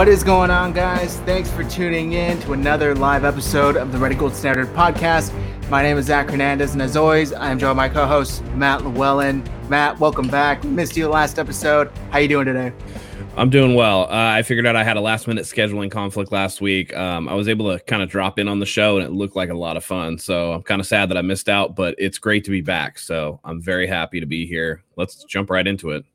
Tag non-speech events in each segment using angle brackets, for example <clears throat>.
What is going on, guys? Thanks for tuning in to another live episode of the Ready Gold Standard podcast. My name is Zach Hernandez, and as always, I am joined by my co-host Matt Llewellyn. Matt, welcome back. missed you last episode. How you doing today? I'm doing well. Uh, I figured out I had a last minute scheduling conflict last week. Um, I was able to kind of drop in on the show, and it looked like a lot of fun. So I'm kind of sad that I missed out, but it's great to be back. So I'm very happy to be here. Let's jump right into it.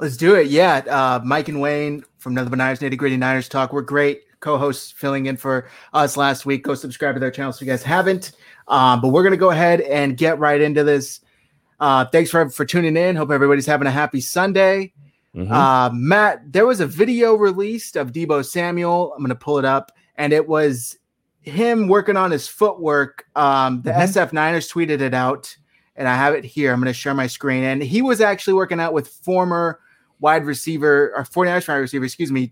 Let's do it. Yeah. Uh, Mike and Wayne from another Niners Nitty Gritty Niners Talk. We're great co-hosts filling in for us last week. Go subscribe to their channel if you guys haven't. Um, but we're gonna go ahead and get right into this. Uh, thanks for for tuning in. Hope everybody's having a happy Sunday. Mm-hmm. Uh, Matt, there was a video released of Deebo Samuel. I'm gonna pull it up, and it was him working on his footwork. Um, the mm-hmm. SF Niners tweeted it out, and I have it here. I'm gonna share my screen, and he was actually working out with former wide receiver or 49ers wide receiver, excuse me,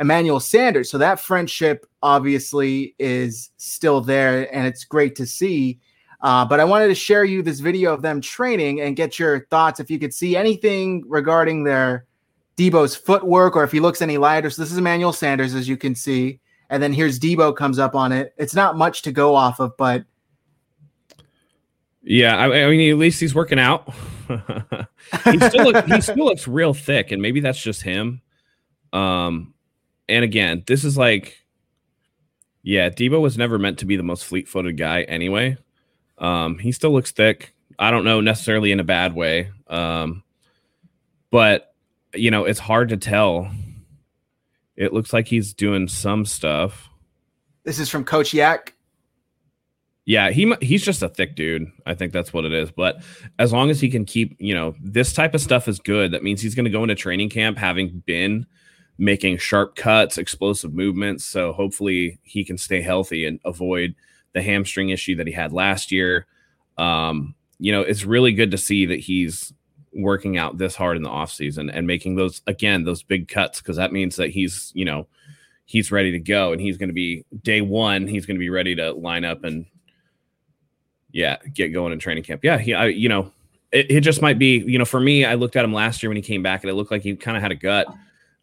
Emmanuel Sanders. So that friendship obviously is still there, and it's great to see. Uh, but I wanted to share you this video of them training and get your thoughts if you could see anything regarding their Deebo's footwork or if he looks any lighter. So this is Emmanuel Sanders, as you can see, and then here's Deebo comes up on it. It's not much to go off of, but yeah, I, I mean, at least he's working out. <laughs> he still look, he still looks real thick, and maybe that's just him. Um, and again, this is like, yeah, Deebo was never meant to be the most fleet-footed guy anyway. Um, he still looks thick. I don't know necessarily in a bad way. Um, but you know, it's hard to tell. It looks like he's doing some stuff. This is from Coach Yak. Yeah, he he's just a thick dude. I think that's what it is. But as long as he can keep, you know, this type of stuff is good. That means he's going to go into training camp having been making sharp cuts, explosive movements. So hopefully he can stay healthy and avoid the hamstring issue that he had last year. Um, you know, it's really good to see that he's working out this hard in the offseason and making those again those big cuts because that means that he's, you know, he's ready to go and he's going to be day 1, he's going to be ready to line up and yeah, get going in training camp. Yeah, he, I, you know, it, it just might be, you know, for me, I looked at him last year when he came back, and it looked like he kind of had a gut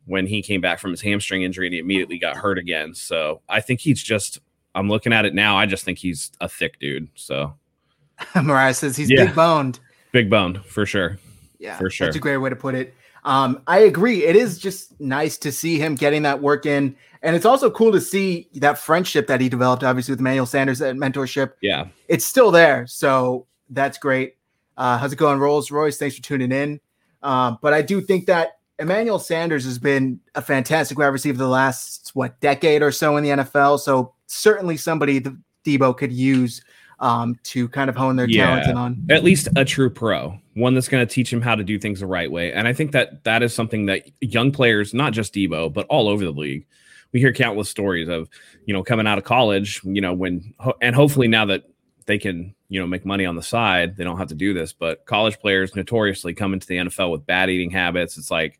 when he came back from his hamstring injury, and he immediately got hurt again. So I think he's just, I'm looking at it now. I just think he's a thick dude. So <laughs> Mariah says he's yeah. big boned. Big boned for sure. Yeah, for sure. That's a great way to put it. Um, I agree. It is just nice to see him getting that work in. And it's also cool to see that friendship that he developed, obviously, with Emmanuel Sanders, that mentorship. Yeah. It's still there. So that's great. Uh, how's it going, Rolls Royce? Thanks for tuning in. Um, but I do think that Emmanuel Sanders has been a fantastic wide receiver the last, what, decade or so in the NFL. So certainly somebody that Deebo could use um, to kind of hone their yeah, talent on. At least a true pro, one that's going to teach him how to do things the right way. And I think that that is something that young players, not just Deebo, but all over the league, we hear countless stories of, you know, coming out of college, you know, when and hopefully now that they can, you know, make money on the side, they don't have to do this. But college players notoriously come into the NFL with bad eating habits. It's like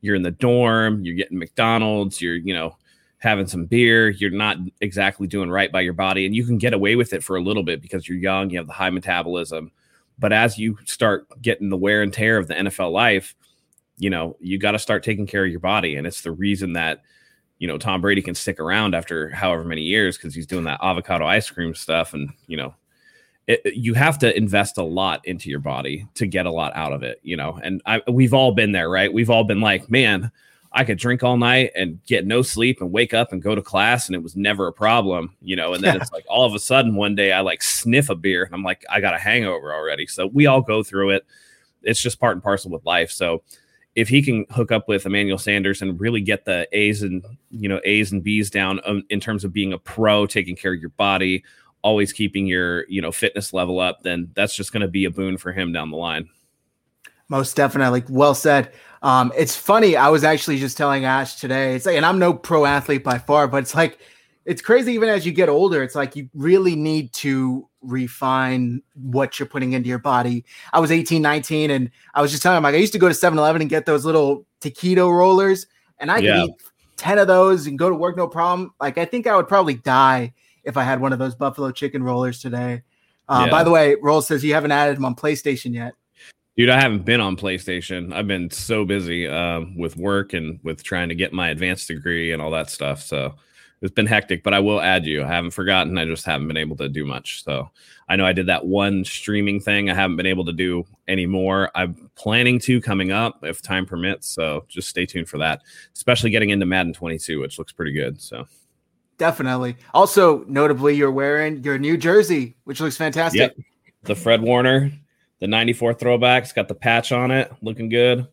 you're in the dorm, you're getting McDonald's, you're, you know, having some beer, you're not exactly doing right by your body, and you can get away with it for a little bit because you're young, you have the high metabolism. But as you start getting the wear and tear of the NFL life, you know, you got to start taking care of your body. And it's the reason that you know Tom Brady can stick around after however many years because he's doing that avocado ice cream stuff, and you know, it, you have to invest a lot into your body to get a lot out of it. You know, and I, we've all been there, right? We've all been like, man. I could drink all night and get no sleep and wake up and go to class and it was never a problem, you know. And then it's like all of a sudden one day I like sniff a beer and I'm like, I got a hangover already. So we all go through it. It's just part and parcel with life. So if he can hook up with Emmanuel Sanders and really get the A's and you know A's and B's down um, in terms of being a pro, taking care of your body, always keeping your you know fitness level up, then that's just going to be a boon for him down the line. Most definitely, well said. Um, it's funny. I was actually just telling Ash today. It's like, and I'm no pro athlete by far, but it's like it's crazy. Even as you get older, it's like you really need to refine what you're putting into your body. I was 18, 19, and I was just telling him like I used to go to 7-Eleven and get those little taquito rollers, and I could eat 10 of those and go to work no problem. Like I think I would probably die if I had one of those buffalo chicken rollers today. Uh, yeah. By the way, Roll says you haven't added them on PlayStation yet. Dude, I haven't been on PlayStation. I've been so busy um, with work and with trying to get my advanced degree and all that stuff. So it's been hectic, but I will add you. I haven't forgotten. I just haven't been able to do much. So I know I did that one streaming thing. I haven't been able to do anymore. I'm planning to coming up if time permits. So just stay tuned for that, especially getting into Madden 22, which looks pretty good. So definitely. Also, notably, you're wearing your new jersey, which looks fantastic. Yep. The Fred Warner, the 94 throwbacks, got the patch on it, looking good.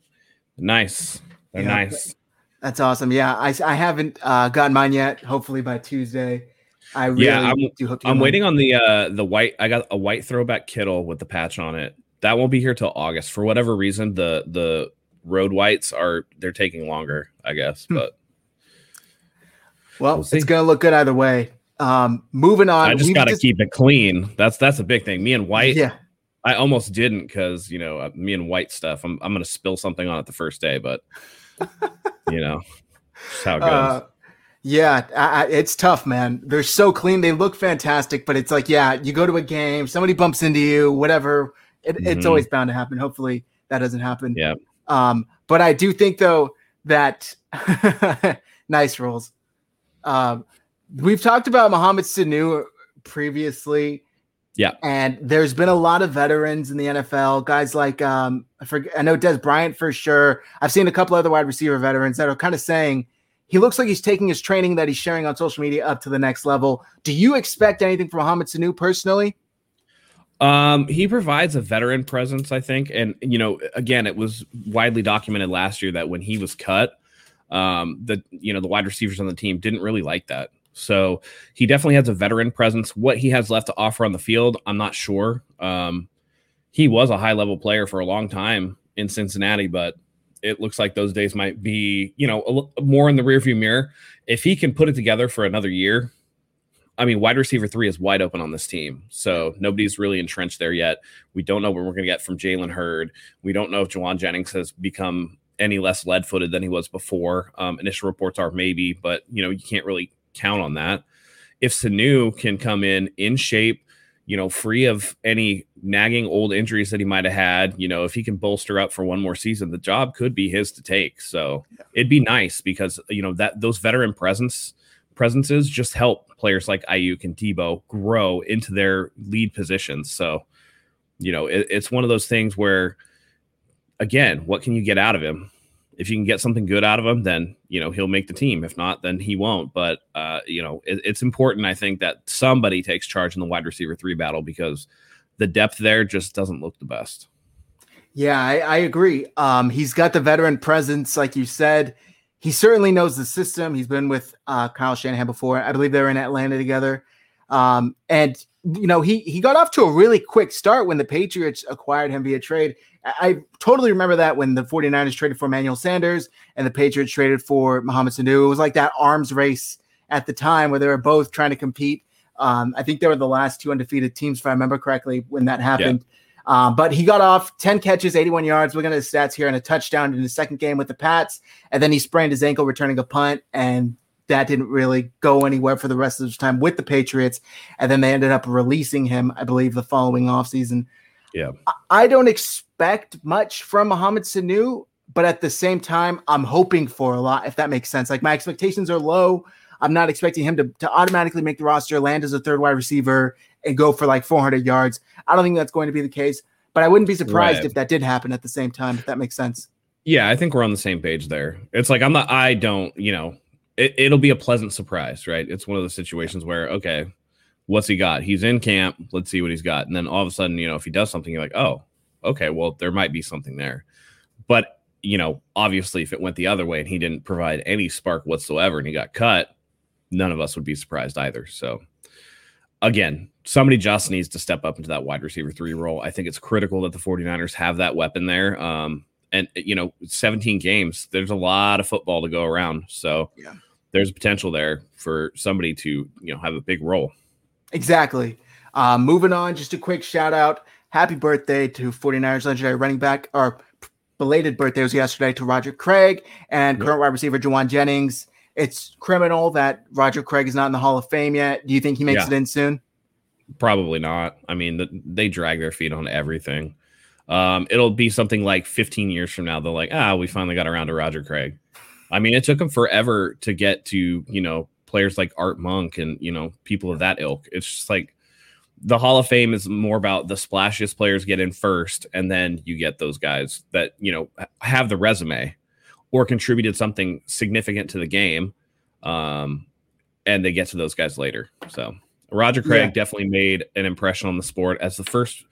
Nice. They're yeah. nice. That's awesome. Yeah, I, I haven't uh, gotten mine yet. Hopefully by Tuesday. I really yeah, I'm, I'm waiting on the uh the white. I got a white throwback Kittle with the patch on it. That won't be here till August for whatever reason. The the road whites are they're taking longer, I guess. Hmm. But well, we'll it's gonna look good either way. Um, moving on. I just got to just... keep it clean. That's that's a big thing. Me and white. Yeah. I almost didn't because you know uh, me and white stuff. I'm I'm gonna spill something on it the first day, but <laughs> you know, how it goes. Uh, yeah, I, I, it's tough, man. They're so clean. They look fantastic, but it's like, yeah, you go to a game, somebody bumps into you, whatever. It, mm-hmm. It's always bound to happen. Hopefully, that doesn't happen. Yeah. Um, but I do think though that <laughs> nice rolls. Um, we've talked about Mohamed Sanu previously. Yeah. And there's been a lot of veterans in the NFL, guys like um I forget I know Dez Bryant for sure. I've seen a couple other wide receiver veterans that are kind of saying he looks like he's taking his training that he's sharing on social media up to the next level. Do you expect anything from Mohamed Sanu personally? Um, he provides a veteran presence, I think. And you know, again, it was widely documented last year that when he was cut, um, the you know, the wide receivers on the team didn't really like that. So he definitely has a veteran presence. What he has left to offer on the field, I'm not sure. Um, he was a high level player for a long time in Cincinnati, but it looks like those days might be, you know, more in the rearview mirror. If he can put it together for another year, I mean, wide receiver three is wide open on this team. So nobody's really entrenched there yet. We don't know what we're going to get from Jalen Hurd. We don't know if Jauan Jennings has become any less lead footed than he was before. Um, initial reports are maybe, but, you know, you can't really count on that. If Sanu can come in in shape, you know, free of any nagging old injuries that he might have had, you know, if he can bolster up for one more season, the job could be his to take. So yeah. it'd be nice because you know that those veteran presence presences just help players like Aiyuk and Deebo grow into their lead positions. So, you know, it, it's one of those things where, again, what can you get out of him? If you can get something good out of him, then you know he'll make the team. If not, then he won't. But uh, you know, it, it's important, I think, that somebody takes charge in the wide receiver three battle because the depth there just doesn't look the best. Yeah, I, I agree. Um, he's got the veteran presence, like you said. He certainly knows the system. He's been with uh, Kyle Shanahan before. I believe they were in Atlanta together. Um, and you know, he he got off to a really quick start when the Patriots acquired him via trade. I totally remember that when the 49ers traded for Emmanuel Sanders and the Patriots traded for Mohamed Sanu. It was like that arms race at the time where they were both trying to compete. Um, I think they were the last two undefeated teams, if I remember correctly, when that happened. Yeah. Um, but he got off 10 catches, 81 yards. Looking at his stats here and a touchdown in the second game with the Pats. And then he sprained his ankle returning a punt. And that didn't really go anywhere for the rest of his time with the Patriots. And then they ended up releasing him, I believe, the following offseason. Yeah. I don't expect much from Mohamed Sanu, but at the same time, I'm hoping for a lot, if that makes sense. Like my expectations are low. I'm not expecting him to, to automatically make the roster, land as a third wide receiver, and go for like 400 yards. I don't think that's going to be the case, but I wouldn't be surprised right. if that did happen at the same time, if that makes sense. Yeah, I think we're on the same page there. It's like I'm not, I don't, you know, it, it'll be a pleasant surprise, right? It's one of those situations where, okay, what's he got? He's in camp. Let's see what he's got. And then all of a sudden, you know, if he does something, you're like, oh, okay, well, there might be something there. But, you know, obviously, if it went the other way and he didn't provide any spark whatsoever and he got cut, none of us would be surprised either. So, again, somebody just needs to step up into that wide receiver three role. I think it's critical that the 49ers have that weapon there. Um, and, you know, 17 games, there's a lot of football to go around. So, yeah. There's potential there for somebody to, you know, have a big role. Exactly. Um, moving on, just a quick shout out. Happy birthday to 49ers legendary running back, or belated birthday was yesterday to Roger Craig and current wide receiver Jauan Jennings. It's criminal that Roger Craig is not in the Hall of Fame yet. Do you think he makes yeah. it in soon? Probably not. I mean, the, they drag their feet on everything. Um, it'll be something like 15 years from now. They're like, ah, we finally got around to Roger Craig. I mean, it took him forever to get to, you know, players like Art Monk and, you know, people of that ilk. It's just like the Hall of Fame is more about the splashiest players get in first, and then you get those guys that, you know, have the resume or contributed something significant to the game. Um, and they get to those guys later. So Roger Craig yeah. definitely made an impression on the sport as the first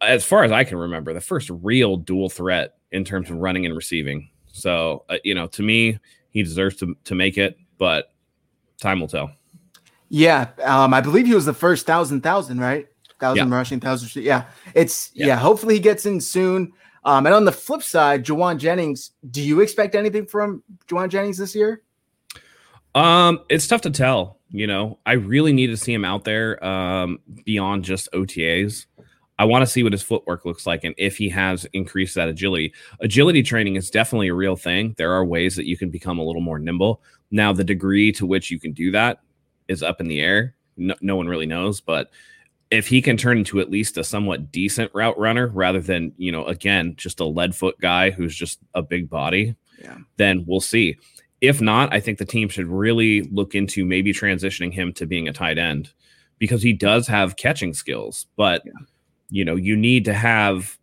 as far as I can remember, the first real dual threat in terms of running and receiving. So, uh, you know, to me, he deserves to, to make it, but time will tell. Yeah. Um, I believe he was the first thousand, thousand, right? Thousand yeah. rushing, thousand. Yeah. It's, yeah. yeah. Hopefully he gets in soon. Um, and on the flip side, Jauan Jennings, do you expect anything from Jauan Jennings this year? Um, it's tough to tell. You know, I really need to see him out there um, beyond just OTAs. I want to see what his footwork looks like and if he has increased that agility. Agility training is definitely a real thing. There are ways that you can become a little more nimble. Now, the degree to which you can do that is up in the air. No, no one really knows, but if he can turn into at least a somewhat decent route runner rather than, you know, again, just a lead foot guy who's just a big body, yeah. then we'll see. If not, I think the team should really look into maybe transitioning him to being a tight end because he does have catching skills, but yeah you know, you need to have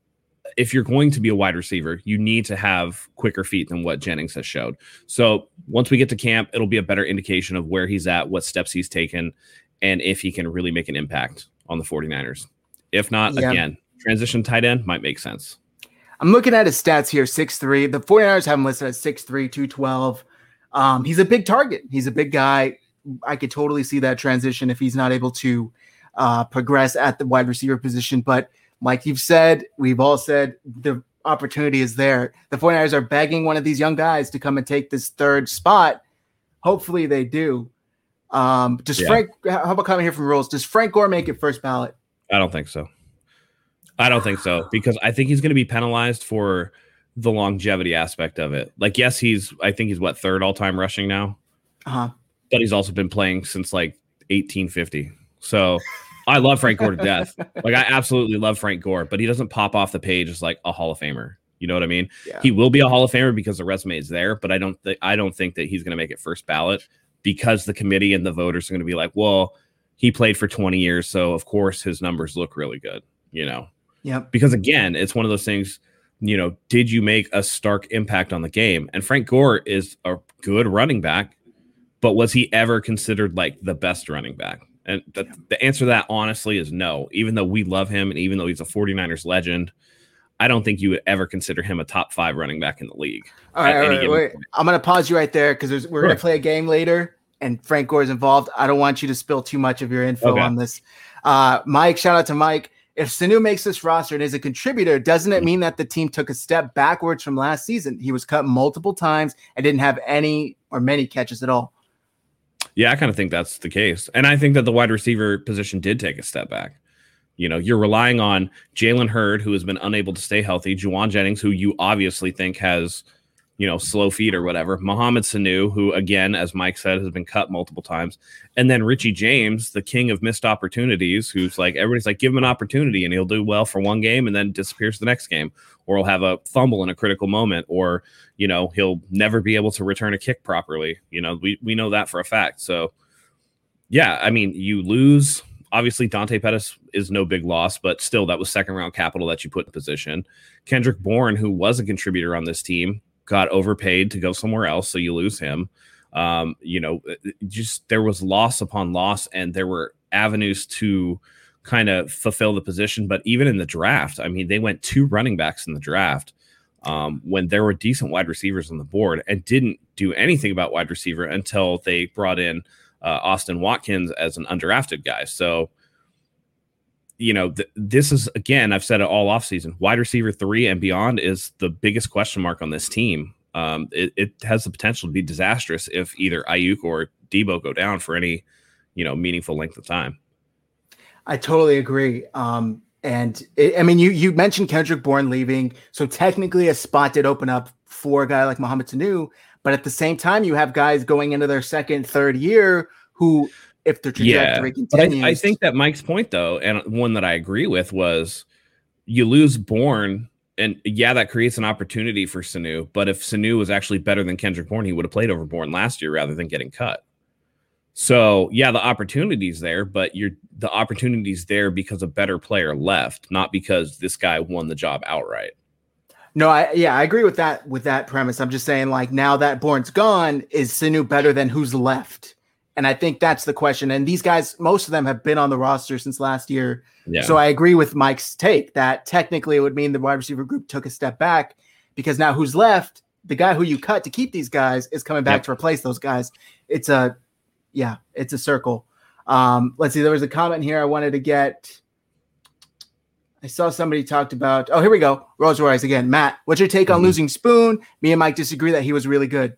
if you're going to be a wide receiver, you need to have quicker feet than what Jennings has showed. So once we get to camp, it'll be a better indication of where he's at, what steps he's taken, and if he can really make an impact on the 49ers. If not, yeah. again, transition tight end might make sense. I'm looking at his stats here 6'3. The 49ers have him listed as 6'3, 212. Um, he's a big target. He's a big guy. I could totally see that transition if he's not able to uh, progress at the wide receiver position. But like you've said, we've all said the opportunity is there. The 49ers are begging one of these young guys to come and take this third spot. Hopefully they do. Um, does yeah. Frank, how about coming here from rules? Does Frank Gore make it first ballot? I don't think so. I don't think so because I think he's going to be penalized for the longevity aspect of it. Like, yes, he's, I think he's what, third all time rushing now? Uh huh. But he's also been playing since like 1850. So I love Frank Gore to death. Like I absolutely love Frank Gore, but he doesn't pop off the page as like a Hall of Famer. You know what I mean? Yeah. He will be a Hall of Famer because the resume is there, but I don't think I don't think that he's going to make it first ballot because the committee and the voters are going to be like, well, he played for 20 years, so of course his numbers look really good. You know? Yeah. Because again, it's one of those things. You know, did you make a stark impact on the game? And Frank Gore is a good running back, but was he ever considered like the best running back? And the, the answer to that, honestly, is no. Even though we love him and even though he's a 49ers legend, I don't think you would ever consider him a top five running back in the league. All right, all right wait. I'm going to pause you right there because we're going to play a game later and Frank Gore is involved. I don't want you to spill too much of your info okay. on this. Uh, Mike, shout out to Mike. If Sanu makes this roster and is a contributor, doesn't it mean that the team took a step backwards from last season? He was cut multiple times and didn't have any or many catches at all. Yeah, I kind of think that's the case. And I think that the wide receiver position did take a step back. You know, you're relying on Jalen Hurd, who has been unable to stay healthy, Jauan Jennings, who you obviously think has, you know, slow feet or whatever, Mohamed Sanu, who, again, as Mike said, has been cut multiple times, and then Richie James, the king of missed opportunities, who's like, everybody's like, give him an opportunity and he'll do well for one game and then disappears the next game, or he'll have a fumble in a critical moment, or you know he'll never be able to return a kick properly. You know we, we know that for a fact. So yeah i mean you lose. Obviously dante pettis is no big loss but still that was second round capital that you put in position. Kendrick bourne who was a contributor on this team got overpaid to go somewhere else so you lose him um, you know just there was loss upon loss and there were avenues to kind of fulfill the position but even in the draft i mean they went two running backs in the draft um, when there were decent wide receivers on the board and didn't do anything about wide receiver until they brought in uh, Austin Watkins as an undrafted guy. So, you know, th- this is again, I've said it all offseason. Wide receiver three and beyond is the biggest question mark on this team. Um, it, it, has the potential to be disastrous if either Aiyuk or Deebo go down for any, you know, meaningful length of time. I totally agree. Um, and it, I mean, you you mentioned Kendrick Bourne leaving, so technically a spot did open up for a guy like Mohamed Sanu. But at the same time, you have guys going into their second, third year who, if the trajectory yeah, continues, I, I think that Mike's point, though, and one that I agree with, was you lose Bourne, and yeah, that creates an opportunity for Sanu. But if Sanu was actually better than Kendrick Bourne, he would have played over Bourne last year rather than getting cut. So yeah, the opportunity's there, but you're the opportunity's there because a better player left, not because this guy won the job outright. No, I yeah, I agree with that with that premise. I'm just saying, like now that Bourne's gone, is Sanu better than who's left? And I think that's the question. And these guys, most of them have been on the roster since last year. Yeah. So I agree with Mike's take that technically it would mean the wide receiver group took a step back because now who's left? The guy who you cut to keep these guys is coming back yep. to replace those guys. It's a yeah, it's a circle. Um, let's see, there was a comment here I wanted to get. I saw somebody talked about. Oh, here we go. Rolls Royce again. Matt, what's your take mm-hmm. on losing Spoon? Me and Mike disagree that he was really good.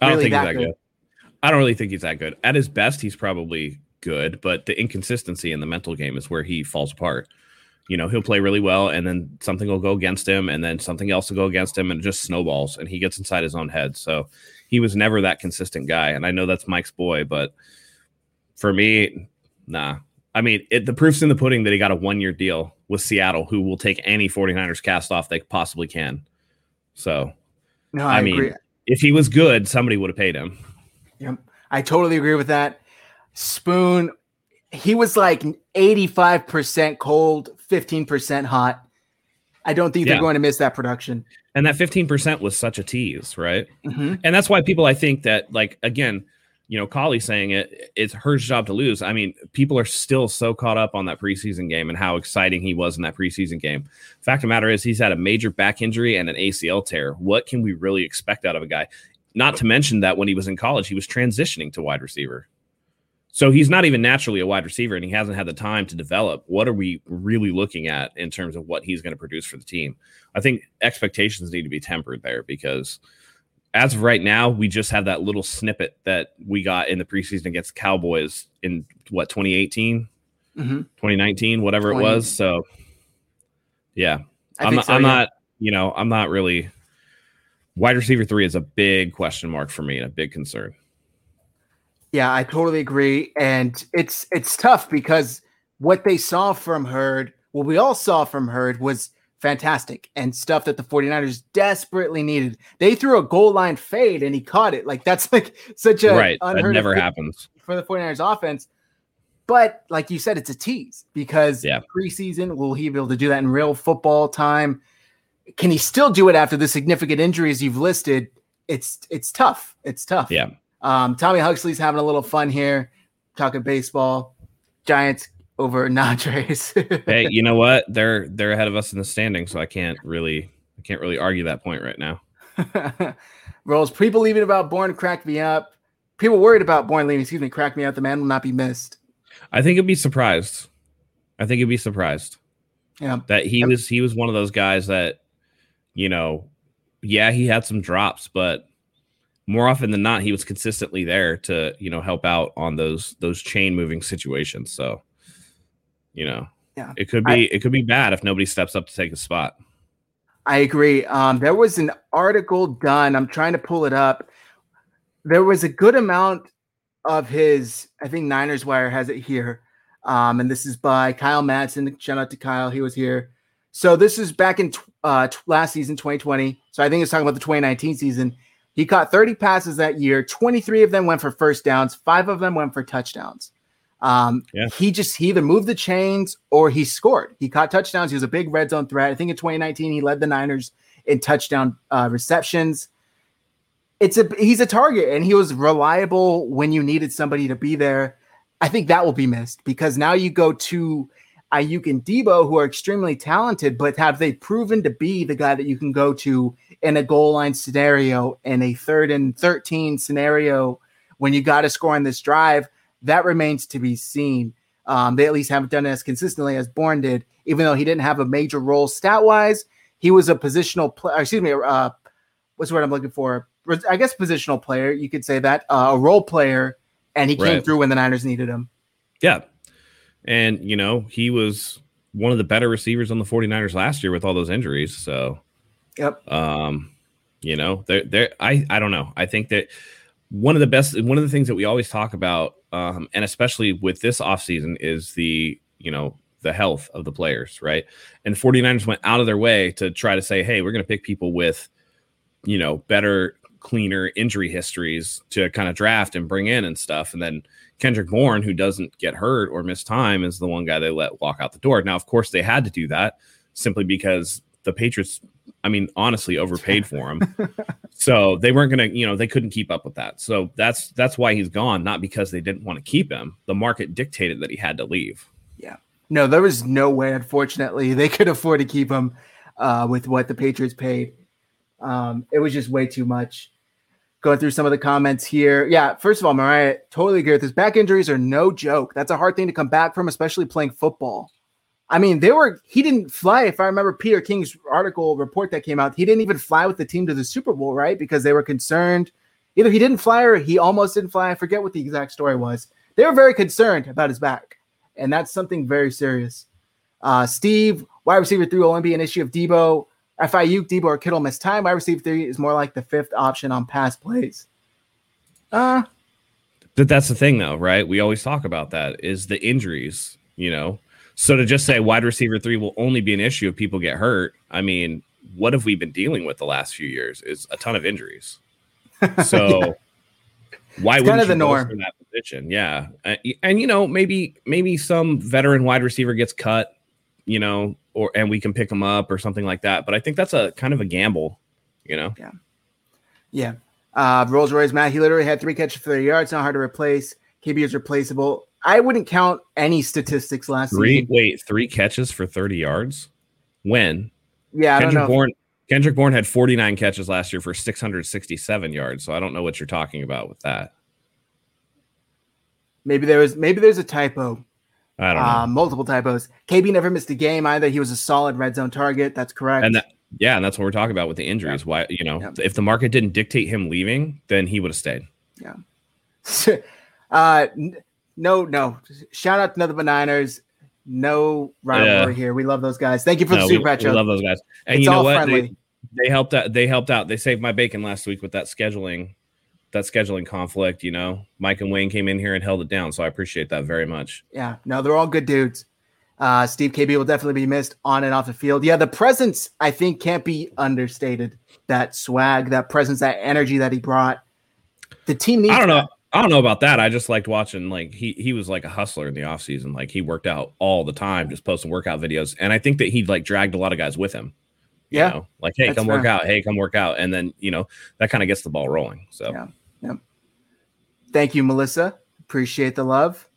I don't think that good. good. I don't really think he's that good. At his best, he's probably good, but the inconsistency in the mental game is where he falls apart. You know, he'll play really well, and then something will go against him, and then something else will go against him, and it just snowballs, and he gets inside his own head. So he was never that consistent guy. And I know that's Mike's boy, but for me, nah. I mean, it, the proof's in the pudding that he got a one year deal with Seattle, who will take any 49ers cast off they possibly can. So, no, I, I mean, if he was good, somebody would have paid him. Yep. I totally agree with that. Spoon, he was like 85% cold, 15% hot. I don't think yeah. they're going to miss that production. And that 15% was such a tease, right? Mm-hmm. And that's why people, I think that, like, again, you know, Collie saying it, it's her job to lose. I mean, people are still so caught up on that preseason game and how exciting he was in that preseason game. Fact of the matter is, he's had a major back injury and an ACL tear. What can we really expect out of a guy? Not to mention that when he was in college, he was transitioning to wide receiver. So he's not even naturally a wide receiver and he hasn't had the time to develop. What are we really looking at in terms of what he's going to produce for the team? I think expectations need to be tempered there because as of right now, we just have that little snippet that we got in the preseason against Cowboys in what 2018, mm-hmm. 2019, whatever 20. it was. So yeah, I I'm, so, I'm yeah. not, you know, I'm not really wide receiver three is a big question mark for me and a big concern. Yeah, I totally agree. And it's it's tough because what they saw from Hurd, what we all saw from Hurd was fantastic and stuff that the 49ers desperately needed. They threw a goal line fade and he caught it. Like that's like such a right. That never happens for the 49ers offense. But like you said, it's a tease because yeah. preseason, will he be able to do that in real football time? Can he still do it after the significant injuries you've listed? It's it's tough. It's tough. Yeah. Um, Tommy Huxley's having a little fun here, talking baseball. Giants over <laughs> Nadres. hey, you know <laughs> what? They're they're ahead of us in the standing, so I can't really I can't really argue that point right now. <laughs> Rolls, people leaving about Bourne cracked me up. People worried about Bourne leaving, excuse me, crack me up. The man will not be missed. I think he'd be surprised. I think he'd be surprised. Yeah. That he was he was one of those guys that, you know, yeah, he had some drops, but more often than not, he was consistently there to, you know, help out on those those chain moving situations. So you know, yeah, it could be I, it could be bad if nobody steps up to take a spot. I agree. Um, there was an article done. I'm trying to pull it up. There was a good amount of his. I think Niners Wire has it here, um, and this is by Kyle Madsen. Shout out to Kyle. He was here. So this is back in uh, last season, 2020. So I think it's talking about the 2019 season. He caught 30 passes that year. 23 of them went for first downs. Five of them went for touchdowns. Um, yeah. He just he either moved the chains or he scored. He caught touchdowns. He was a big red zone threat. I think in 2019 he led the Niners in touchdown uh, receptions. It's a he's a target and he was reliable when you needed somebody to be there. I think that will be missed because now you go to Aiyuk and Deebo, who are extremely talented, but have they proven to be the guy that you can go to in a goal line scenario, in a third and 13 scenario when you got to score on this drive? that remains to be seen. Um, they at least haven't done it as consistently as Bourne did, even though he didn't have a major role stat wise. He was a positional player. Excuse me. Uh, what's the word I'm looking for? I guess positional player. You could say that uh, a role player, and he right. came through when the Niners needed him. Yeah, and you know he was one of the better receivers on the 49ers last year with all those injuries. So, yep. Um, you know, there, there. I, I don't know. I think that one of the best, one of the things that we always talk about um, and especially with this offseason is the you know the health of the players, right? And 49ers went out of their way to try to say, hey, we're going to pick people with, you know, better, cleaner injury histories to kind of draft and bring in and stuff. And then Kendrick Bourne, who doesn't get hurt or miss time, is the one guy they let walk out the door. Now, of course, they had to do that simply because the Patriots, I mean, honestly, overpaid for him. <laughs> so they weren't going to, you know, they couldn't keep up with that. So that's that's why he's gone, not because they didn't want to keep him. The market dictated that he had to leave. Yeah. No, there was no way, unfortunately, <laughs> they could afford to keep him uh, with what the Patriots paid. Um, it was just way too much. Going through some of the comments here. Yeah, first of all, Mariah, totally agree with this. Back injuries are no joke. That's a hard thing to come back from, especially playing football. I mean, they were he didn't fly. If I remember Peter King's article report that came out, he didn't even fly with the team to the Super Bowl, right? Because they were concerned. Either he didn't fly or he almost didn't fly. I forget what the exact story was. They were very concerned about his back and that's something very serious. Uh, Steve, wide receiver will be an issue of Deebo. If Aiyuk, Deebo, or Kittle miss time, wide receiver three is more like the fifth option on pass plays. Uh, but that's the thing, though, right? We always talk about that is the injuries, you know. So to just say wide receiver three will only be an issue if people get hurt, I mean, what have we been dealing with the last few years? Is a ton of injuries. <laughs> So yeah. why would kind of the norm in that position. Yeah, and, and you know maybe maybe some veteran wide receiver gets cut, you know, or and we can pick him up or something like that. But I think that's a kind of a gamble, you know. Yeah, yeah. Uh, Rolls Royce Matt, he literally had three catches for 30 yards. Not hard to replace. KB is replaceable. I wouldn't count any statistics last three. Season. Wait, three catches for 30 yards? When? Yeah, Kendrick I don't know. Bourne, Kendrick Bourne had 49 catches last year for 667 yards. So I don't know what you're talking about with that. Maybe there was maybe there's a typo. I don't know. Uh, multiple typos. KB never missed a game either. He was a solid red zone target. That's correct. And that, yeah, and that's what we're talking about with the injuries. Yeah. Why you know yeah. if the market didn't dictate him leaving, then he would have stayed. Yeah. <laughs> uh, no, no. Shout out to the Niners. No rivalry yeah. here. We love those guys. Thank you for no, the super chat. We love those guys. And it's you know what? They, they helped out. They helped out. They saved my bacon last week with that scheduling that scheduling conflict, you know, Mike and Wayne came in here and held it down. So I appreciate that very much. Yeah, no, they're all good dudes. Uh, Steve KB will definitely be missed on and off the field. Yeah, the presence I think can't be understated. That swag, that presence, that energy that he brought. The team needs. I don't know. That. I don't know about that. I just liked watching. Like he he was like a hustler in the offseason. Like he worked out all the time, just posting workout videos. And I think that he'd like dragged a lot of guys with him. Yeah. Know? Like, hey, come fair. work out. Hey, come work out. And then, you know, that kind of gets the ball rolling. So yeah. Yep. Thank you, Melissa. Appreciate the love.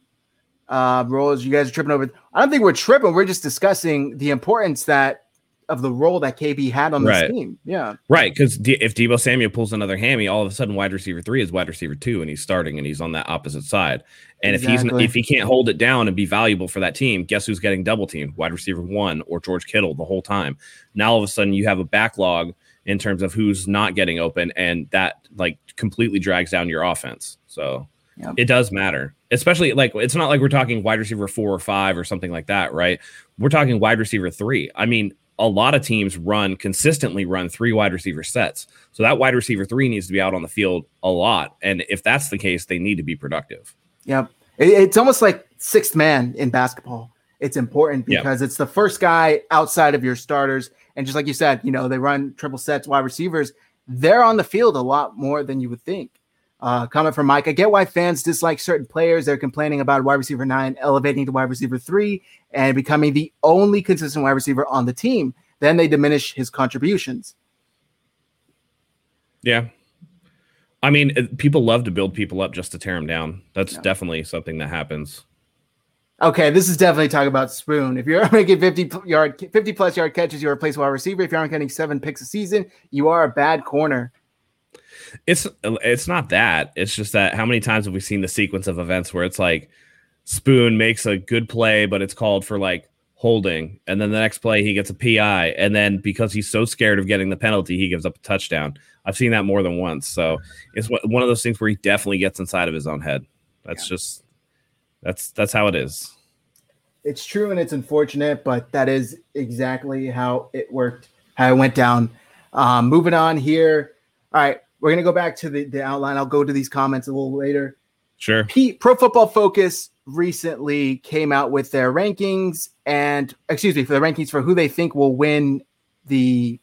Uh, Rolls, you guys are tripping over. I don't think we're tripping. We're just discussing the importance that of the role that KB had on this right. team. Yeah. Right. Because D- if Deebo Samuel pulls another hammy, all of a sudden wide receiver three is wide receiver two, and he's starting and he's on that opposite side. And exactly. if he's if he can't hold it down and be valuable for that team, guess who's getting double teamed? Wide receiver one or George Kittle the whole time. Now all of a sudden you have a backlog in terms of who's not getting open, and that like completely drags down your offense. So yep. it does matter, especially like it's not like we're talking wide receiver four or five or something like that, right? We're talking wide receiver three. I mean, a lot of teams run consistently run three wide receiver sets. So that wide receiver three needs to be out on the field a lot. And if that's the case, they need to be productive. Yep. It's almost like sixth man in basketball. It's important because yep. it's the first guy outside of your starters and just like you said, you know, they run triple sets, wide receivers. They're on the field a lot more than you would think. Uh, comment from Mike. I get why fans dislike certain players. They're complaining about wide receiver nine elevating to wide receiver three and becoming the only consistent wide receiver on the team. Then they diminish his contributions. Yeah. I mean, people love to build people up just to tear them down. That's yeah. definitely something that happens. Okay, this is definitely talking about Spoon. If you're <laughs> making 50 yard 50 plus yard catches, you're a place wide receiver. If you aren't getting seven picks a season, you are a bad corner. It's it's not that. It's just that how many times have we seen the sequence of events where it's like Spoon makes a good play, but it's called for like holding, and then the next play he gets a PI, and then because he's so scared of getting the penalty, he gives up a touchdown. I've seen that more than once. So it's one of those things where he definitely gets inside of his own head. That's yeah. just that's that's how it is. It's true and it's unfortunate, but that is exactly how it worked, how it went down. Um, moving on here. All right, we're gonna go back to the, the outline. I'll go to these comments a little later. Sure. P- Pro Football Focus recently came out with their rankings and excuse me for the rankings for who they think will win the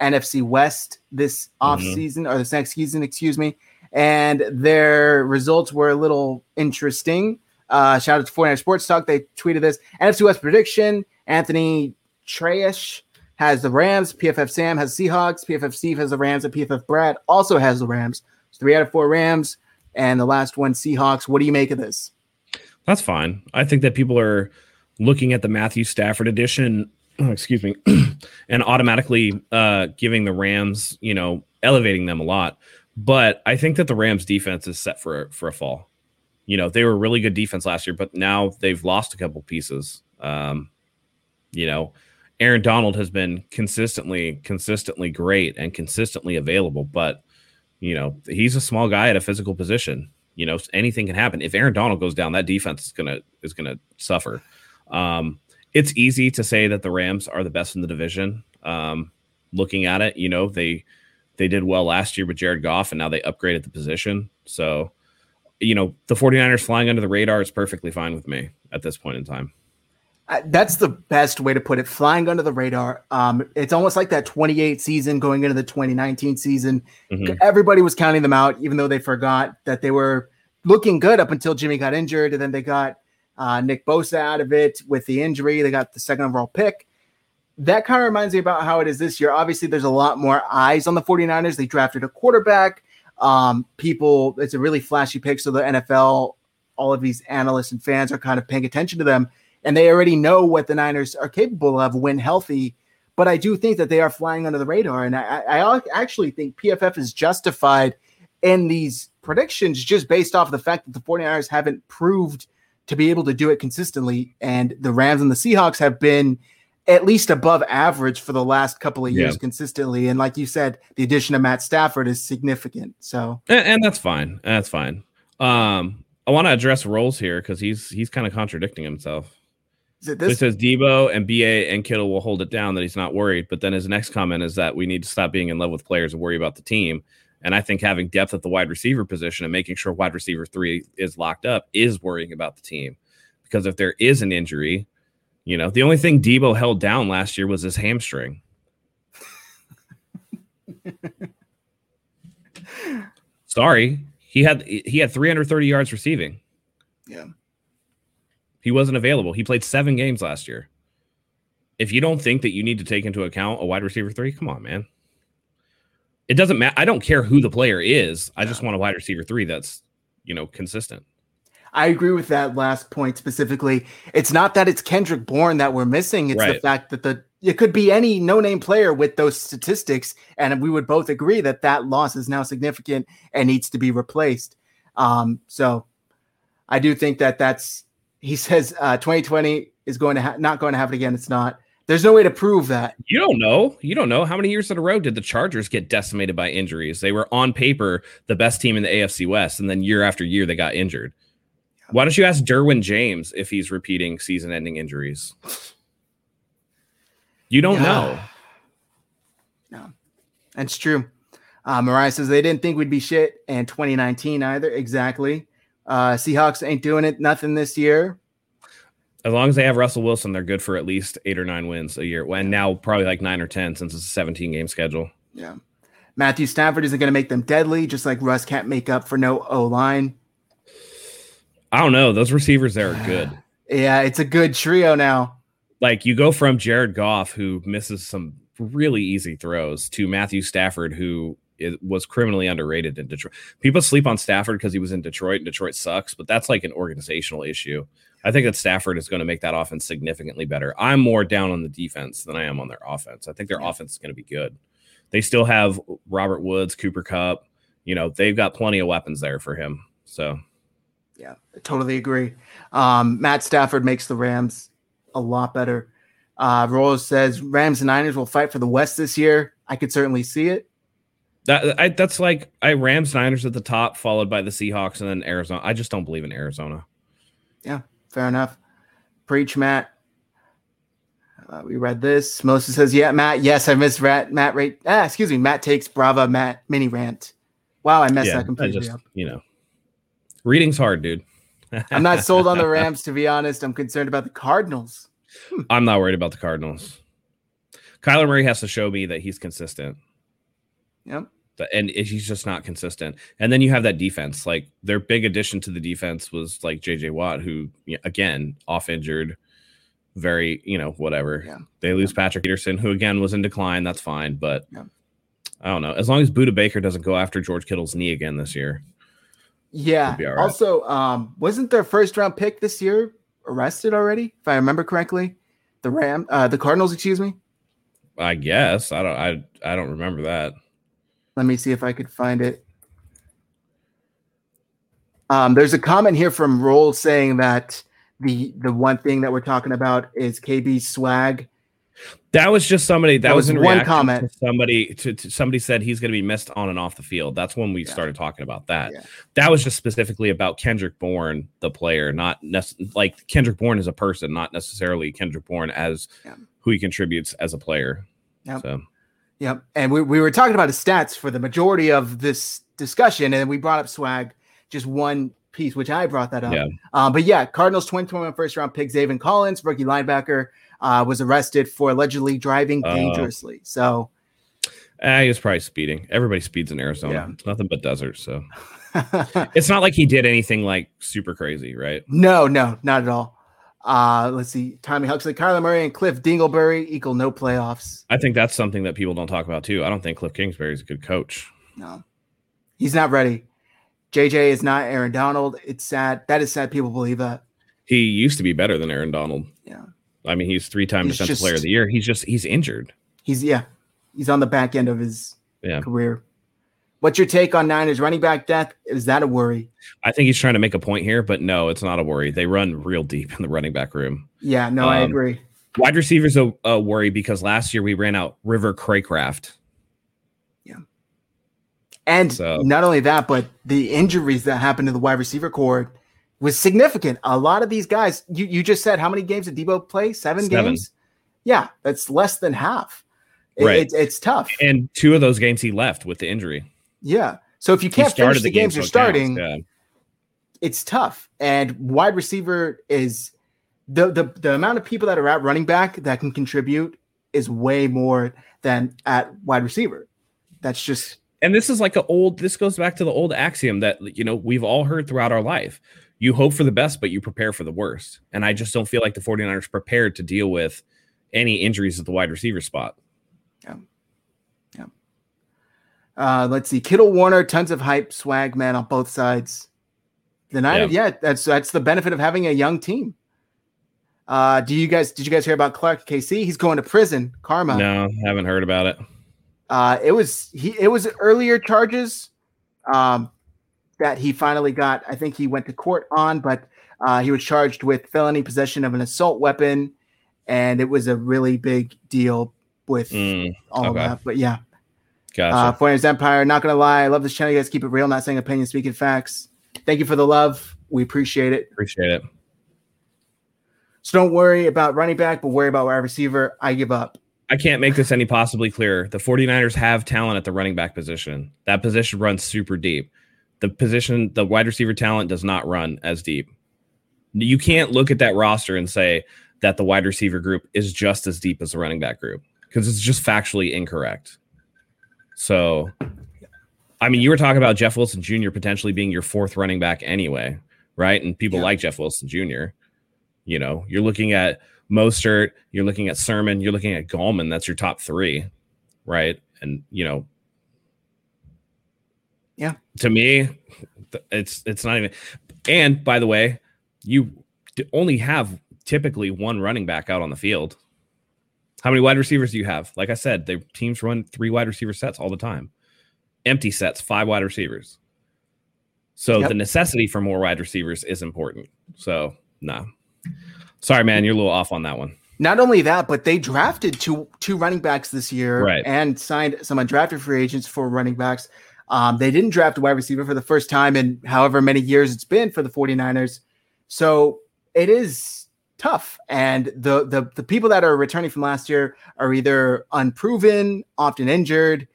NFC West this off season mm-hmm. or this next season, excuse me. And their results were a little interesting. Uh, shout out to 49 Sports Talk. They tweeted this NFC West prediction. Anthony Treash has the Rams. PFF Sam has Seahawks. PFF Steve has the Rams. And PFF Brad also has the Rams. It's three out of four Rams. And the last one, Seahawks. What do you make of this? That's fine. I think that people are looking at the Matthew Stafford edition, <clears throat> excuse me, <clears throat> and automatically uh, giving the Rams, you know, elevating them a lot. But I think that the Rams defense is set for for a fall. You know, they were really good defense last year, but now they've lost a couple pieces. Um, you know, Aaron Donald has been consistently, consistently great and consistently available, but you know, he's a small guy at a physical position. You know, anything can happen. If Aaron Donald goes down, that defense is gonna is gonna suffer. Um, it's easy to say that the Rams are the best in the division. Um, looking at it, you know, they they did well last year with Jared Goff and now they upgraded the position. So, you know, the 49ers flying under the radar is perfectly fine with me at this point in time. Uh, that's the best way to put it. Flying under the radar. Um, it's almost like that 28 season going into the 2019 season. Mm-hmm. Everybody was counting them out, even though they forgot that they were looking good up until Jimmy got injured, and then they got uh, Nick Bosa out of it with the injury. They got the second overall pick. That kind of reminds me about how it is this year. Obviously, there's a lot more eyes on the 49ers. They drafted a quarterback. Um, people, it's a really flashy pick. So the NFL, all of these analysts and fans are kind of paying attention to them and they already know what the Niners are capable of when healthy. But I do think that they are flying under the radar, and I, I actually think PFF is justified in these predictions just based off the fact that the 49ers haven't proved to be able to do it consistently, and the Rams and the Seahawks have been at least above average for the last couple of years yeah. consistently. And like you said, the addition of Matt Stafford is significant. So and, and that's fine. That's fine. Um, I want to address Rolls here because he's he's kind of contradicting himself. Is it this? It says Deebo and BA and Kittle will hold it down that he's not worried. But then his next comment is that we need to stop being in love with players and worry about the team. And I think having depth at the wide receiver position and making sure wide receiver three is locked up is worrying about the team. Because if there is an injury, you know, the only thing Deebo held down last year was his hamstring. Sorry, he had he had 330 yards receiving. Yeah. He wasn't available. He played seven games last year. If you don't think that you need to take into account a wide receiver three, come on, man. It doesn't matter. I don't care who the player is. I just want a wide receiver three that's, you know, consistent. I agree with that last point specifically. It's not that it's Kendrick Bourne that we're missing. It's right. the fact that the it could be any no-name player with those statistics, and we would both agree that that loss is now significant and needs to be replaced. Um, so I do think that that's he says uh, 2020 is going to ha- not going to happen again. It's not. There's no way to prove that. You don't know. You don't know how many years in a row did the Chargers get decimated by injuries? They were on paper the best team in the AFC West, and then year after year they got injured. Why don't you ask Derwin James if he's repeating season-ending injuries? You don't yeah. know. No, that's true. Uh, Mariah says they didn't think we'd be shit in 2019 either. Exactly. Uh, Seahawks ain't doing it nothing this year. As long as they have Russell Wilson, they're good for at least eight or nine wins a year. And now probably like nine or ten since it's a 17 game schedule. Yeah. Matthew Stafford isn't going to make them deadly, just like Russ can't make up for no O line. I don't know. Those receivers there are good. <sighs> yeah, it's a good trio now. Like you go from Jared Goff, who misses some really easy throws, to Matthew Stafford, who it was criminally underrated in Detroit. People sleep on Stafford because he was in Detroit and Detroit sucks, but that's like an organizational issue. I think that Stafford is going to make that offense significantly better. I'm more down on the defense than I am on their offense. I think their yeah. offense is going to be good. They still have Robert Woods, Cooper Kupp. You know, they've got plenty of weapons there for him. So, yeah, I totally agree. Um, Matt Stafford makes the Rams a lot better. Uh, Rose says Rams and Niners will fight for the West this year. I could certainly see it. That I, that's like I Rams Niners at the top, followed by the Seahawks, and then Arizona. I just don't believe in Arizona. Yeah, fair enough. Preach, Matt. Uh, we read this. Melissa says, "Yeah, Matt. Yes, I missed Rat. Matt. Rate. Ah, excuse me. Matt takes Brava. Matt mini rant. Wow, I messed yeah, that completely just, up. You know, Reading's hard, dude. I'm not sold on the <laughs> Rams, to be honest. I'm concerned about the Cardinals. Hmm. I'm not worried about the Cardinals. Kyler Murray has to show me that he's consistent. Yep. And he's just not consistent. And then you have that defense. Like their big addition to the defense was like JJ Watt, who again off injured, very you know whatever. Yeah. They lose yeah. Patrick Peterson, who again was in decline. That's fine, but yeah. I don't know. As long as Budda Baker doesn't go after George Kittle's knee again this year. Yeah. Right. Also, um, wasn't their first round pick this year arrested already? If I remember correctly, the Ram, uh, the Cardinals, excuse me. I guess I don't. I I don't remember that. Let me see if I could find it. Um, there's a comment here from Roll saying that the the one thing that we're talking about is KB swag. That was just somebody that, that was, was, in one comment. To somebody to, to, somebody said he's going to be missed on and off the field. That's when we yeah. started talking about that. Yeah. That was just specifically about Kendrick Bourne, the player, not nec- like Kendrick Bourne as a person, not necessarily Kendrick Bourne as yeah. who he contributes as a player. Yep. So. Yep. And we, we were talking about his stats for the majority of this discussion, and we brought up swag, just one piece, which I brought that up. Yeah. Um, but yeah, Cardinals 2021 first round pick Zaven Collins, rookie linebacker, uh, was arrested for allegedly driving uh, dangerously. Uh, so uh, he was probably speeding. Everybody speeds in Arizona. Yeah. It's nothing but desert. So <laughs> it's not like he did anything like super crazy, right? No, no, not at all. Uh, let's see. Tommy Huxley, Kyler Murray, and Cliff Dingleberry equal no playoffs. I think that's something that people don't talk about too. I don't think Cliff Kingsbury is a good coach. No, he's not ready. JJ is not Aaron Donald. It's sad. That is sad. People believe that. He used to be better than Aaron Donald. Yeah. I mean, he's three-time defensive just, player of the year. He's just he's injured. He's yeah. He's on the back end of his yeah. career. What's your take on Niners running back death? Is that a worry? I think he's trying to make a point here, but no, it's not a worry. They run real deep in the running back room. Yeah, no, um, I agree. Wide receivers a, a, worry because last year we ran out River Cracraft. Yeah. And so. not only that, but the injuries that happened to the wide receiver corps was significant. A lot of these guys, you, you just said how many games did Deebo play? Seven, Seven. games? Yeah, that's less than half. Right. It, it's tough. And two of those games he left with the injury. Yeah. So if you can't finish the, the games, you're starting, yeah. it's tough. And wide receiver is the, the the amount of people that are at running back that can contribute is way more than at wide receiver. That's just and this is like an old this goes back to the old axiom that you know we've all heard throughout our life. You hope for the best, but you prepare for the worst. And I just don't feel like the 49ers prepared to deal with any injuries at the wide receiver spot. Yeah. Uh, let's see, Kittle Warner, tons of hype, swag man on both sides. The Niners, yeah. yeah, that's that's the benefit of having a young team. Uh, do you guys did you guys hear about Clark KC? He's going to prison. Karma. No, haven't heard about it. Uh, it was he. It was earlier charges, um, that he finally got. I think he went to court on, but uh, he was charged with felony possession of an assault weapon, and it was a really big deal with mm, all okay. of that. But yeah, Gotcha. Uh, Foreigners Empire. Not gonna lie, I love this channel. You guys keep it real, not saying opinions, speaking facts. Thank you for the love. We appreciate it. Appreciate it. So don't worry about running back, but worry about wide receiver. I give up. I can't make this any possibly clearer. The 49ers have talent at the running back position. That position runs super deep. The position, the wide receiver talent does not run as deep. You can't look at that roster and say that the wide receiver group is just as deep as the running back group because it's just factually incorrect. So, I mean, you were talking about Jeff Wilson Jr. potentially being your fourth running back anyway, right? And people yeah. like Jeff Wilson Jr. You know, you're looking at Mostert, you're looking at Sermon, you're looking at Gallman. That's your top three, right? And you know, yeah, to me, it's it's not even. And by the way, you only have typically one running back out on the field. How many wide receivers do you have? Like I said, the teams run three wide receiver sets all the time. Empty sets, five wide receivers. So yep. the necessity for more wide receivers is important. So no. Nah. Sorry, man, you're a little off on that one. Not only that, but they drafted two two running backs this year right. and signed some undrafted free agents for running backs. Um, they didn't draft a wide receiver for the first time in however many years it's been for the 49ers. So it is tough. And the the the people that are returning from last year are either unproven, often injured,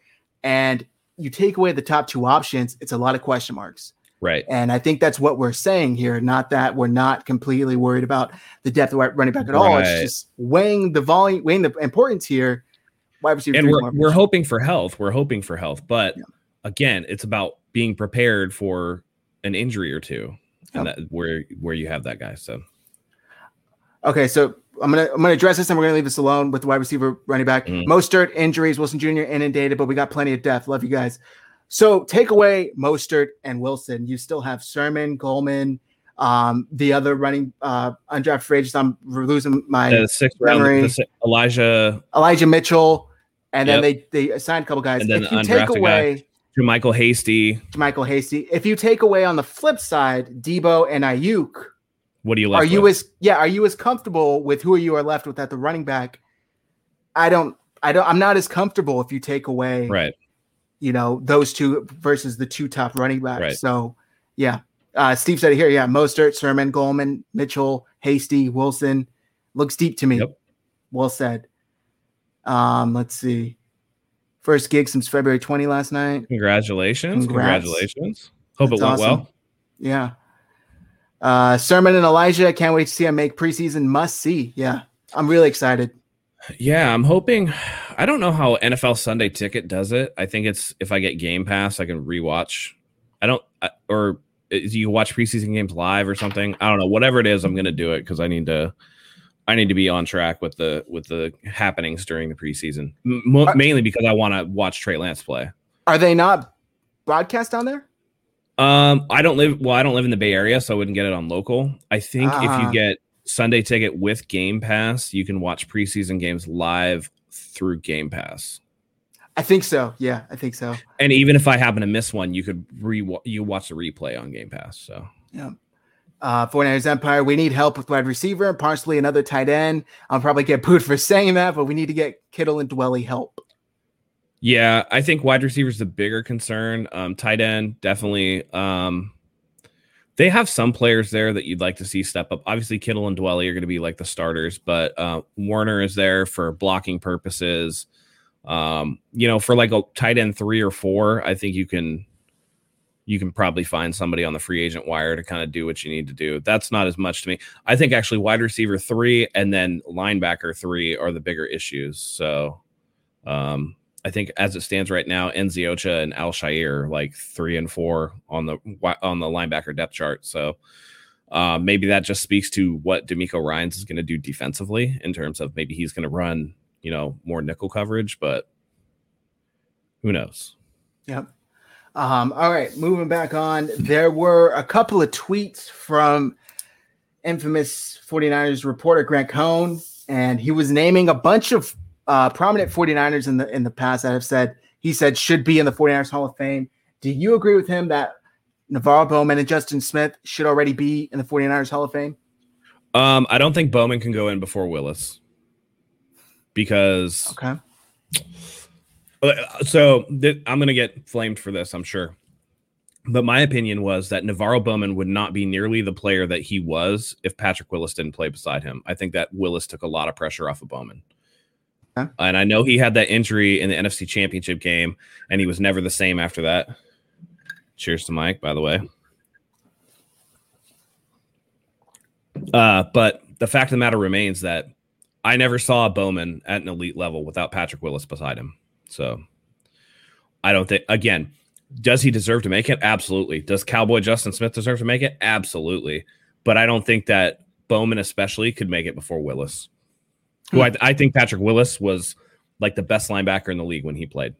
and you take away the top two options, it's a lot of question marks. Right. And I think that's what we're saying here. Not that we're not completely worried about the depth of running back at all. Right. It's just weighing the volume, weighing the importance here. Wide receiver and we're, we're hoping for health. We're hoping for health, but Yeah. Again, it's about being prepared for an injury or two, and Yep. that where where you have that guy. So Okay, so I'm gonna I'm gonna address this and we're gonna leave this alone with the wide receiver running back. Mhm. Mostert injuries, Wilson Jr. inundated, but we got plenty of depth. Love you guys. So take away Mostert and Wilson. You still have Sermon, Gallman, um, the other running uh undrafted free agents. I'm losing my the sixth round, Memory. the, Elijah Elijah Mitchell, and then they they assigned a couple guys. And then if the you take undrafted away Michael Hasty. Michael Hasty, if you take away on the flip side Deebo and Aiyuk, What do you left are you with? as yeah are you as comfortable with who you are left with at the running back i don't i don't i'm not as comfortable if you take away right? you know those two versus the two top running backs Right. so yeah uh steve said it here yeah mostert sermon gallman mitchell hasty wilson looks deep to me Yep. well said um let's see first gig since february 20 last night Congratulations! Congrats. Congratulations! Hope That's it went awesome. well. yeah uh sermon and elijah can't wait to see him make preseason must see yeah i'm really excited Yeah, I'm hoping. I don't know how NFL Sunday Ticket does it. I think it's if I get Game Pass, I can rewatch. I don't, I- or is you watch preseason games live or something. I don't know. Whatever it is, I'm gonna do it because I need to. I need to be on track with the with the happenings during the preseason, M- Uh, mainly because I want to watch Trey Lance play. Are they not broadcast down there? Um, I don't live well. I don't live in the Bay Area, so I wouldn't get it on local. I think if Ah. you get Sunday ticket with Game Pass, you can watch preseason games live through Game Pass. I think so. Yeah, I think so. And even if I happen to miss one, you could re you watch the replay on Game Pass. So Uh, 49ers Empire, we need help with wide receiver and possibly another tight end. I'll probably get booed for <laughs> saying that, but we need to get Kittle and Dwelley help. yeah, I think wide receiver is the bigger concern. Um, tight end definitely. Um, they have some players there that you'd like to see step up. Obviously, Kittle and Dwelley are going to be like the starters, but uh, Warner is there for blocking purposes. Um, you know, for like a tight end three or four, I think you can you can probably find somebody on the free agent wire to kind of do what you need to do. That's not as much to me. I think actually wide receiver three and then linebacker three are the bigger issues. So um I think as it stands right now, Nzeocha and Al-Shaair like three and four on the on the linebacker depth chart. So uh, maybe that just speaks to what DeMeco Ryans is going to do defensively in terms of maybe he's going to run, you know, more nickel coverage, but who knows? Yep. Um, all right, moving back on. There were a couple of tweets from infamous 49ers reporter Grant Cohn, and he was naming a bunch of uh, prominent 49ers in the in the past that have said he said should be in the 49ers Hall of Fame. Do you agree with him that NaVorro Bowman and Justin Smith should already be in the 49ers Hall of Fame? Um, I don't think Bowman can go in before Willis because Okay. Uh, so th- I'm going to get flamed for this, I'm sure. But my opinion was that NaVorro Bowman would not be nearly the player that he was if Patrick Willis didn't play beside him. I think that Willis took a lot of pressure off of Bowman. Okay. And I know he had that injury in the NFC Championship game, and he was never the same after that. Cheers to Mike, by the way. Uh, but the fact of the matter remains that I never saw Bowman at an elite level without Patrick Willis beside him. So I don't think again, does he deserve to make it? Absolutely. Does Cowboy Justin Smith deserve to make it? Absolutely. But I don't think that Bowman especially could make it before Willis. Who I, I think Patrick Willis was like the best linebacker in the league when he played,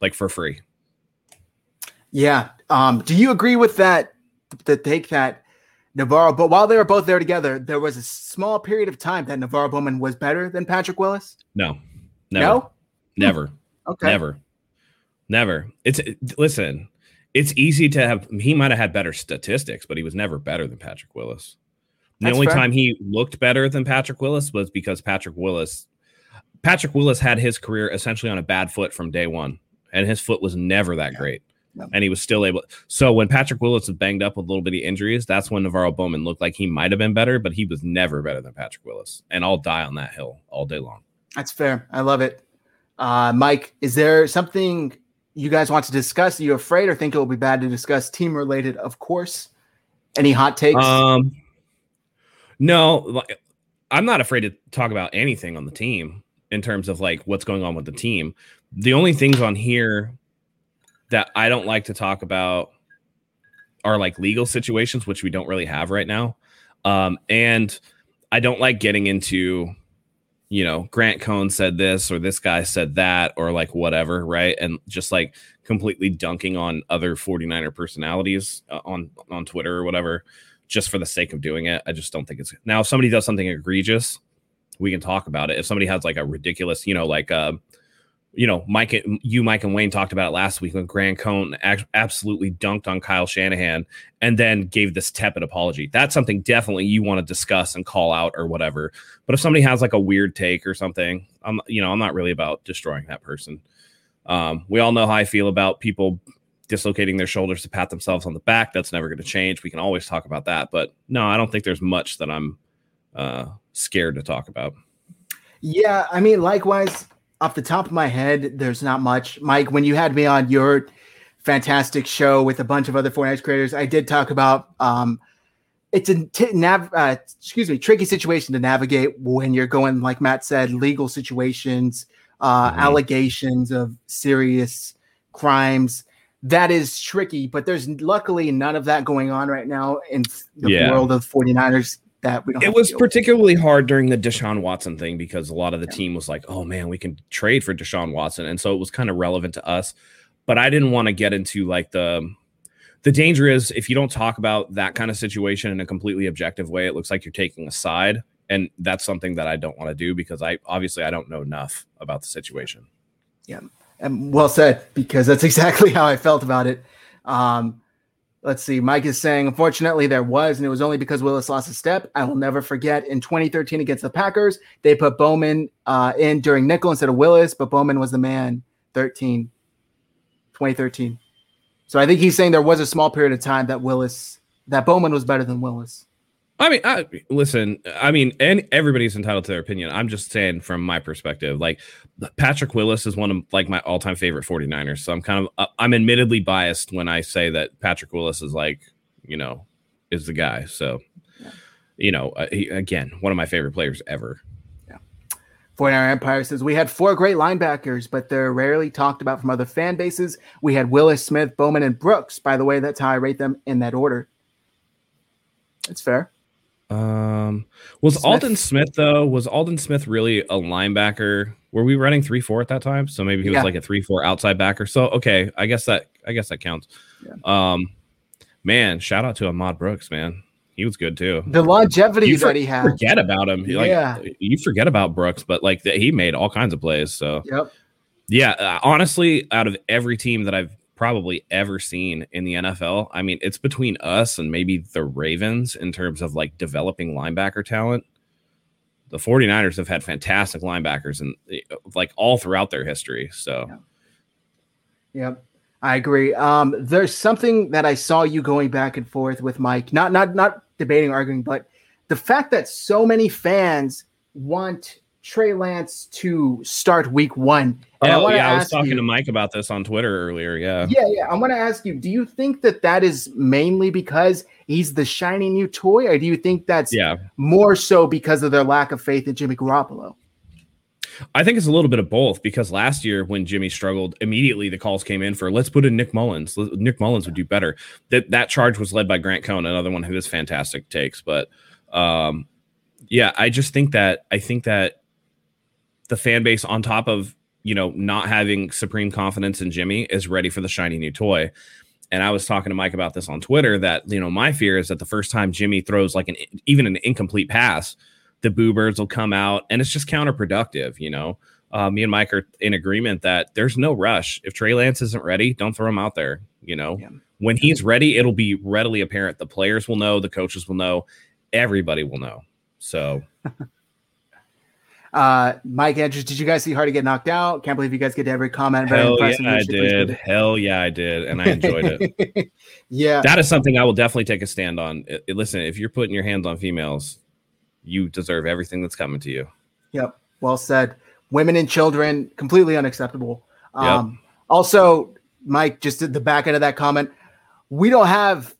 like for free. Yeah. Um, do you agree with that? The take that NaVorro, but while they were both there together, there was a small period of time that NaVorro Bowman was better than Patrick Willis. No, never, No. never. Okay. Never. Never. It's listen, it's easy to have he might have had better statistics, but he was never better than Patrick Willis. The That's only fair. time he looked better than Patrick Willis was because Patrick Willis Patrick Willis had his career essentially on a bad foot from day one, and his foot was never that great. No. And he was still able. So when Patrick Willis was banged up with a little bitty injuries, that's when NaVorro Bowman looked like he might have been better, but he was never better than Patrick Willis. And I'll die on that hill all day long. That's fair. I love it. Uh, Mike, is there something you guys want to discuss? Are you afraid or think it will be bad to discuss team related? Of course. Any hot takes? Um, no, I'm not afraid to talk about anything on the team in terms of like what's going on with the team. The only things on here that I don't like to talk about are like legal situations, which we don't really have right now. Um, and I don't like getting into, you know, Grant Cohn said this or this guy said that or like whatever, right? And just like completely dunking on other 49er personalities uh, on on Twitter or whatever just for the sake of doing it. I just don't think it's now if somebody does something egregious, we can talk about it. If somebody has like a ridiculous, you know, like uh you know, Mike, you, Mike, and Wayne talked about it last week when Grant Cohn absolutely dunked on Kyle Shanahan and then gave this tepid apology. That's something definitely you want to discuss and call out or whatever. But if somebody has like a weird take or something, I'm, you know, I'm not really about destroying that person. Um, we all know how I feel about people dislocating their shoulders to pat themselves on the back. That's never going to change. We can always talk about that. But no, I don't think there's much that I'm uh, scared to talk about. Yeah. I mean, likewise, off the top of my head, there's not much. Mike, when you had me on your fantastic show with a bunch of other 49ers creators, I did talk about um, it's a t- nav- uh, excuse me tricky situation to navigate when you're going like Matt said legal situations, uh, mm-hmm. allegations of serious crimes that is tricky, but there's luckily none of that going on right now in the yeah. world of 49ers that we don't. It was particularly with. hard during the Deshaun Watson thing because a lot of the yeah. team was like, oh man, we can trade for Deshaun Watson. And so it was kind of relevant to us. But I didn't want to get into like the the danger is if you don't talk about that kind of situation in a completely objective way, it looks like you're taking a side. And that's something that I don't want to do because I obviously I don't know enough about the situation. Yeah and well said because that's <laughs> exactly how I felt about it. Um, let's see. Mike is saying, unfortunately, there was, and it was only because Willis lost a step. I will never forget in 2013 against the Packers, they put Bowman uh, in during nickel instead of Willis, but Bowman was the man. 13, 2013. So I think he's saying there was a small period of time that Willis, that Bowman was better than Willis. I mean, I, listen. I mean, and everybody's entitled to their opinion. I'm just saying from my perspective. Like Patrick Willis is one of like my all-time favorite 49ers. So I'm kind of uh, I'm admittedly biased when I say that Patrick Willis is like you know is the guy. So yeah. you know, uh, he, again, one of my favorite players ever. Yeah. 49er Empire says we had four great linebackers, but they're rarely talked about from other fan bases. We had Willis, Smith, Bowman, and Brooks. By the way, that's how I rate them in that order. It's fair. Um, was Smith. Aldon Smith though? Was Aldon Smith really a linebacker? Were we running three four at that time? So maybe he was yeah. like a three four outside backer. So okay, I guess that I guess that counts. Yeah. Um, man, shout out to Ahmad Brooks, man. He was good too. The longevity you that he had. Forget about him. Like, yeah, you forget about Brooks, but like he made all kinds of plays. So yep. Yeah, uh, honestly, out of every team that I've probably ever seen in the NFL. I mean, it's between us and maybe the Ravens in terms of like developing linebacker talent. The 49ers have had fantastic linebackers and eh, like all throughout their history. So, yeah. Yep. I agree. Um, there's something that I saw you going back and forth with Mike, not not not debating, arguing, but the fact that so many fans want Trey Lance to start week one. And oh, I yeah, I was talking you, to Mike about this on Twitter earlier. Yeah. Yeah, yeah. I want to ask you, do you think that that is mainly because he's the shiny new toy, or do you think that's yeah. more so because of their lack of faith in Jimmy Garoppolo? I think it's a little bit of both because last year when Jimmy struggled, immediately the calls came in for let's put in Nick Mullens. Nick Mullens would do better. That that charge was led by Grant Cohn, another one who has fantastic takes. But um, yeah, I just think that I think that the fan base on top of you know not having supreme confidence in Jimmy is ready for the shiny new toy. And I was talking to Mike about this on Twitter that you know my fear is that the first time Jimmy throws like an even an incomplete pass, the boo birds will come out and it's just counterproductive. You know, uh, me and Mike are in agreement that there's no rush. If Trey Lance isn't ready, don't throw him out there. You know, yeah. when he's ready, it'll be readily apparent. The players will know, the coaches will know, everybody will know. So <laughs> Uh, Mike Andrews, did you guys see Hardy get knocked out? Can't believe you guys get to every comment. Hell yeah, I did. Hell yeah, I did, and I enjoyed it. <laughs> yeah, that is something I will definitely take a stand on. It, it, listen, if you're putting your hands on females, you deserve everything that's coming to you. Yep, well said. Women and children completely unacceptable. Um, yep. Also, Mike, just at the back end of that comment, we don't have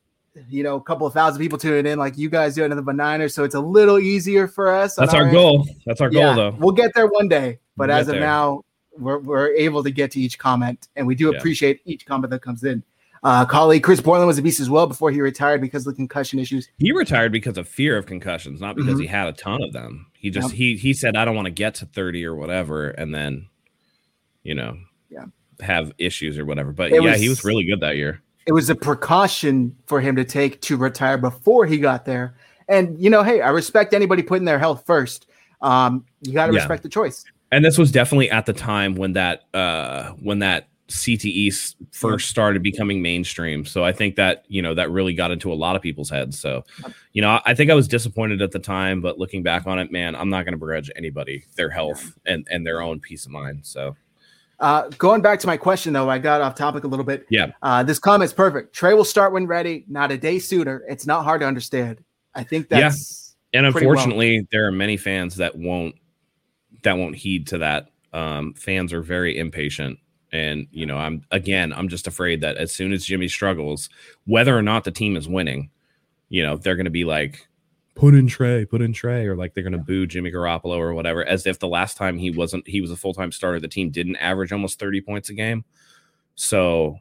you know a couple of thousand people tuning in like you guys do another Niners, so it's a little easier for us. That's our, our goal. That's our yeah, goal, though. We'll get there one day, but we'll as of there. now, we're, we're able to get to each comment, and we do yeah. appreciate each comment that comes in. Uh, colleague Chris Borland was a beast as well before he retired because of the concussion issues. He retired because of fear of concussions, not because mm-hmm. he had a ton of them. He just yep. he he said, "I don't want to get to thirty or whatever," and then, you know, yeah, have issues or whatever. But it yeah, was, he was really good that year. It was a precaution for him to take to retire before he got there. And you know, hey, I respect anybody putting their health first. Um, you got to yeah. respect the choice. And this was definitely at the time when that uh when that CTE first started becoming mainstream. So I think that, you know, that really got into a lot of people's heads. So, you know, I think I was disappointed at the time, but looking back on it, man, I'm not going to begrudge anybody their health and, and their own peace of mind. So, uh, going back to my question though, I got off topic a little bit. Yeah. Uh, this comment's perfect. Trey will start when ready, not a day sooner. It's not hard to understand. I think that's yeah. And unfortunately, well. there are many fans that won't that won't heed to that. Um, fans are very impatient and, you know, I'm again, I'm just afraid that as soon as Jimmy struggles, whether or not the team is winning, you know, they're going to be like, put in Trey, put in Trey, or like they're going to boo Jimmy Garoppolo or whatever, as if the last time he wasn't, he was a full time starter, the team didn't average almost 30 points a game. So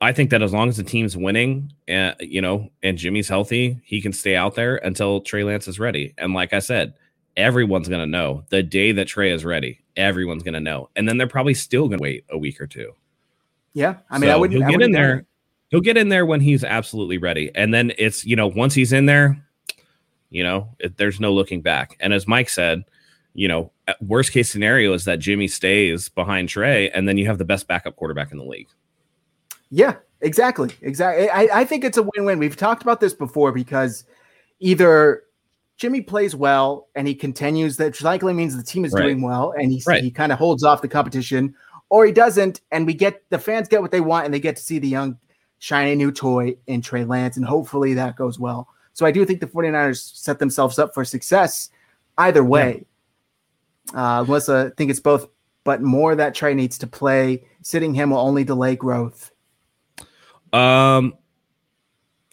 I think that as long as the team's winning, and uh, you know, and Jimmy's healthy, he can stay out there until Trey Lance is ready. And like I said, everyone's going to know the day that Trey is ready. Everyone's going to know, and then they're probably still going to wait a week or two. Yeah, I mean, so I would. He'll get in there. He'll get in there when he's absolutely ready, and then it's you know once he's in there, you know, it, there's no looking back. And as Mike said, you know, uh, worst case scenario is that Jimmy stays behind Trey, and then you have the best backup quarterback in the league. Yeah, exactly, exactly. I, I think it's a win-win. We've talked about this before because either Jimmy plays well and he continues, that likely means the team is right. doing well and he, right. he kind of holds off the competition, or he doesn't, and we get the fans get what they want and they get to see the young, shiny new toy in Trey Lance, and hopefully that goes well. So I do think the 49ers set themselves up for success either way. Yeah. Uh, Melissa, I think it's both, but more that Trey needs to play. Sitting him will only delay growth. Um,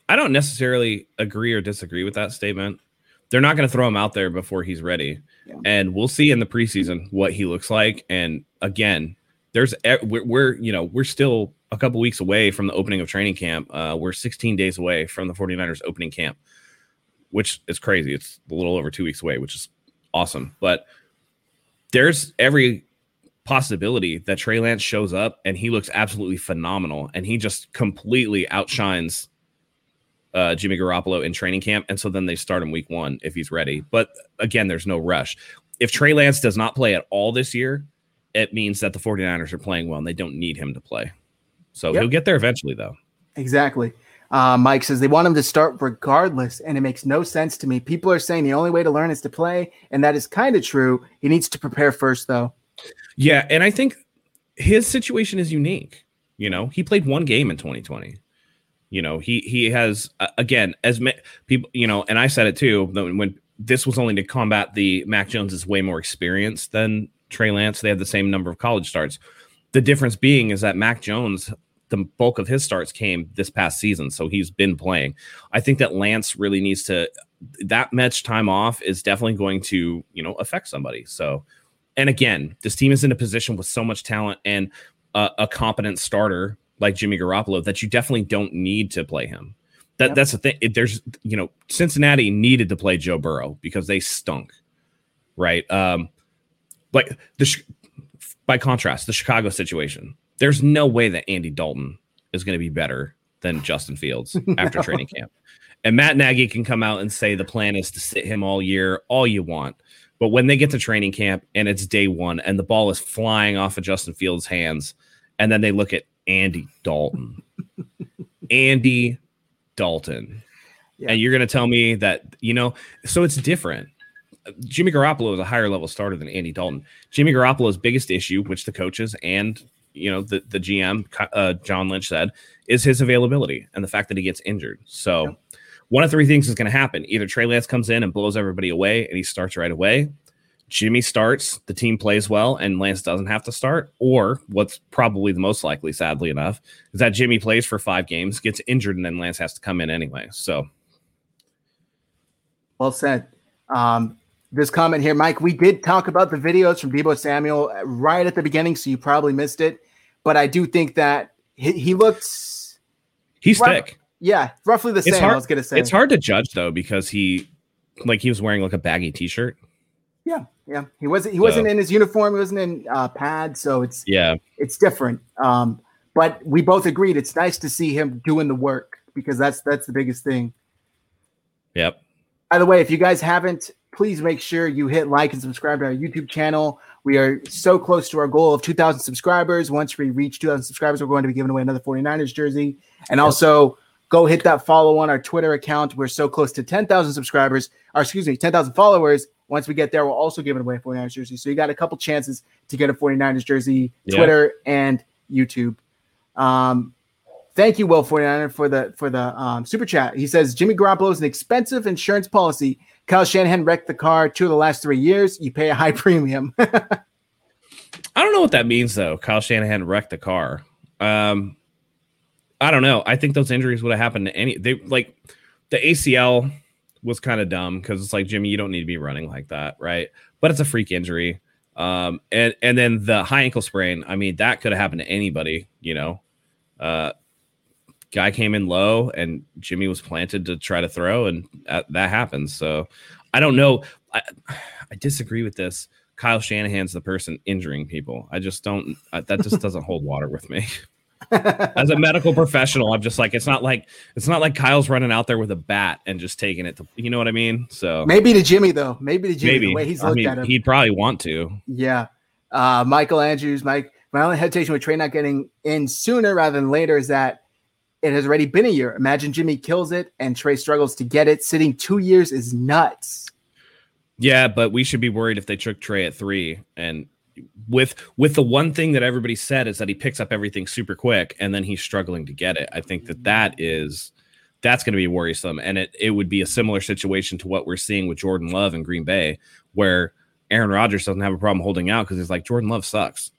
I don't necessarily agree or disagree with that statement they're not going to throw him out there before he's ready. Yeah. And we'll see in the preseason what he looks like. And again, there's we're, we're, you know we're still a couple weeks away from the opening of training camp. Uh, we're 16 days away from the 49ers opening camp, which is crazy. It's a little over two weeks away, which is awesome. But there's every possibility that Trey Lance shows up and he looks absolutely phenomenal and he just completely outshines uh, Jimmy Garoppolo in training camp, and so then they start him week one if he's ready. But again, there's no rush. If Trey Lance does not play at all this year, it means that the 49ers are playing well and they don't need him to play. So yep. he'll get there eventually, though. Exactly. Uh, Mike says they want him to start regardless, and it makes no sense to me. People are saying the only way to learn is to play, and that is kind of true. He needs to prepare first, though. Yeah, and I think his situation is unique. You know, he played one game in 2020. You know, he he has uh, again as ma- people, you know, and I said it too. When this was only to combat the Mac Jones is way more experienced than Trey Lance. They have the same number of college starts. The difference being is that Mac Jones, the bulk of his starts came this past season, so he's been playing. I think that Lance really needs to. That much time off is definitely going to you know affect somebody. So, and again, this team is in a position with so much talent and a, a competent starter like Jimmy Garoppolo that you definitely don't need to play him. That yep. that's the thing. It, there's you know Cincinnati needed to play Joe Burrow because they stunk, right? Um, like the by contrast, the Chicago situation. There's no way that Andy Dalton is going to be better than Justin Fields after no. <laughs> training camp. And Matt Nagy can come out and say the plan is to sit him all year, all you want. But when they get to training camp and it's day one and the ball is flying off of Justin Fields' hands, and then they look at Andy Dalton. <laughs> Andy Dalton. Yeah. And you're going to tell me that, you know, so it's different. Jimmy Garoppolo is a higher level starter than Andy Dalton. Jimmy Garoppolo's biggest issue, which the coaches and you know the the GM uh, John Lynch said, is his availability and the fact that he gets injured. So yeah. one of three things is going to happen: either Trey Lance comes in and blows everybody away and he starts right away. Jimmy starts, the team plays well, and Lance doesn't have to start. Or what's probably the most likely, sadly enough, is that Jimmy plays for five games, gets injured, and then Lance has to come in anyway. So, well said. Um, this comment here, Mike, we did talk about the videos from Deebo Samuel right at the beginning, so you probably missed it. But I do think that he, he looks. He's rough, thick. Yeah, roughly the same. Hard, I was gonna say it's hard to judge though because he, like, he was wearing like a baggy T-shirt. Yeah, yeah. He wasn't. He so. wasn't in his uniform. He wasn't in uh, pads. So it's yeah, it's different. Um, but we both agreed it's nice to see him doing the work because that's that's the biggest thing. Yep. By the way, if you guys haven't, please make sure you hit like and subscribe to our YouTube channel. We are so close to our goal of 2,000 subscribers. Once we reach 2,000 subscribers, we're going to be giving away another 49ers jersey. And also go hit that follow on our Twitter account. We're so close to 10,000 subscribers, or excuse me, 10,000 followers. Once we get there, we'll also give away a 49ers jersey. So you got a couple chances to get a 49ers jersey, Twitter yeah. and YouTube. Um, thank you, Will 49er, for the for the um, super chat. He says Jimmy Garoppolo is an expensive insurance policy. Kyle Shanahan wrecked the car two of the last three years. You pay a high <laughs> premium. I don't know what that means though. Kyle Shanahan wrecked the car. Um, I don't know. I think those injuries would have happened to any. They like the ACL was kind of dumb because it's like Jimmy, you don't need to be running like that, right? But it's a freak injury. Um, and and then the high ankle sprain. I mean, that could have happened to anybody. You know, uh, guy came in low, and Jimmy was planted to try to throw, and that, that happens. So I don't know. I, I disagree with this. Kyle Shanahan's the person injuring people. I just don't. That just <laughs> doesn't hold water with me. as a medical professional, I'm just like it's not like it's not like Kyle's running out there with a bat and just taking it to you know what I mean. So maybe to Jimmy though, maybe to Jimmy maybe. the way he's looked I mean, at him, he'd probably want to. Yeah, uh, Michael Andrews, Mike. My only hesitation with Trey not getting in sooner rather than later is that it has already been a year. Imagine Jimmy kills it and Trey struggles to get it. Sitting two years is nuts. Yeah, but we should be worried if they took Trey at three and with with the one thing that everybody said is that he picks up everything super quick and then he's struggling to get it. I think that that is that's going to be worrisome, and it it would be a similar situation to what we're seeing with Jordan Love in Green Bay, where Aaron Rodgers doesn't have a problem holding out because he's like Jordan Love sucks.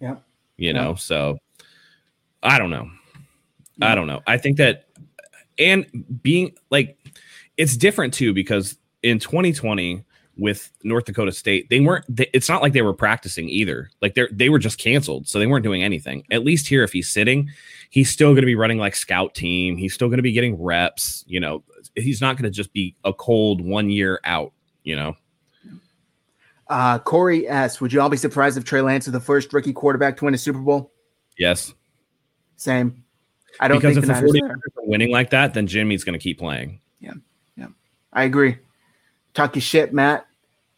Yeah, you know. So I don't know. I don't know. I think that, and being like, it's different too because in 2020 with North Dakota State, they weren't. They, it's not like they were practicing either. Like they they were just canceled, so they weren't doing anything. At least here, if he's sitting, he's still going to be running like scout team. He's still going to be getting reps. You know, he's not going to just be a cold one year out. You know. Uh, Corey S. Would you all be surprised if Trey Lance is the first rookie quarterback to win a Super Bowl? Yes. Same. I don't because think if the 49ers are winning like that, then Jimmy's going to keep playing. Yeah. Yeah. I agree. Talk your shit, Matt.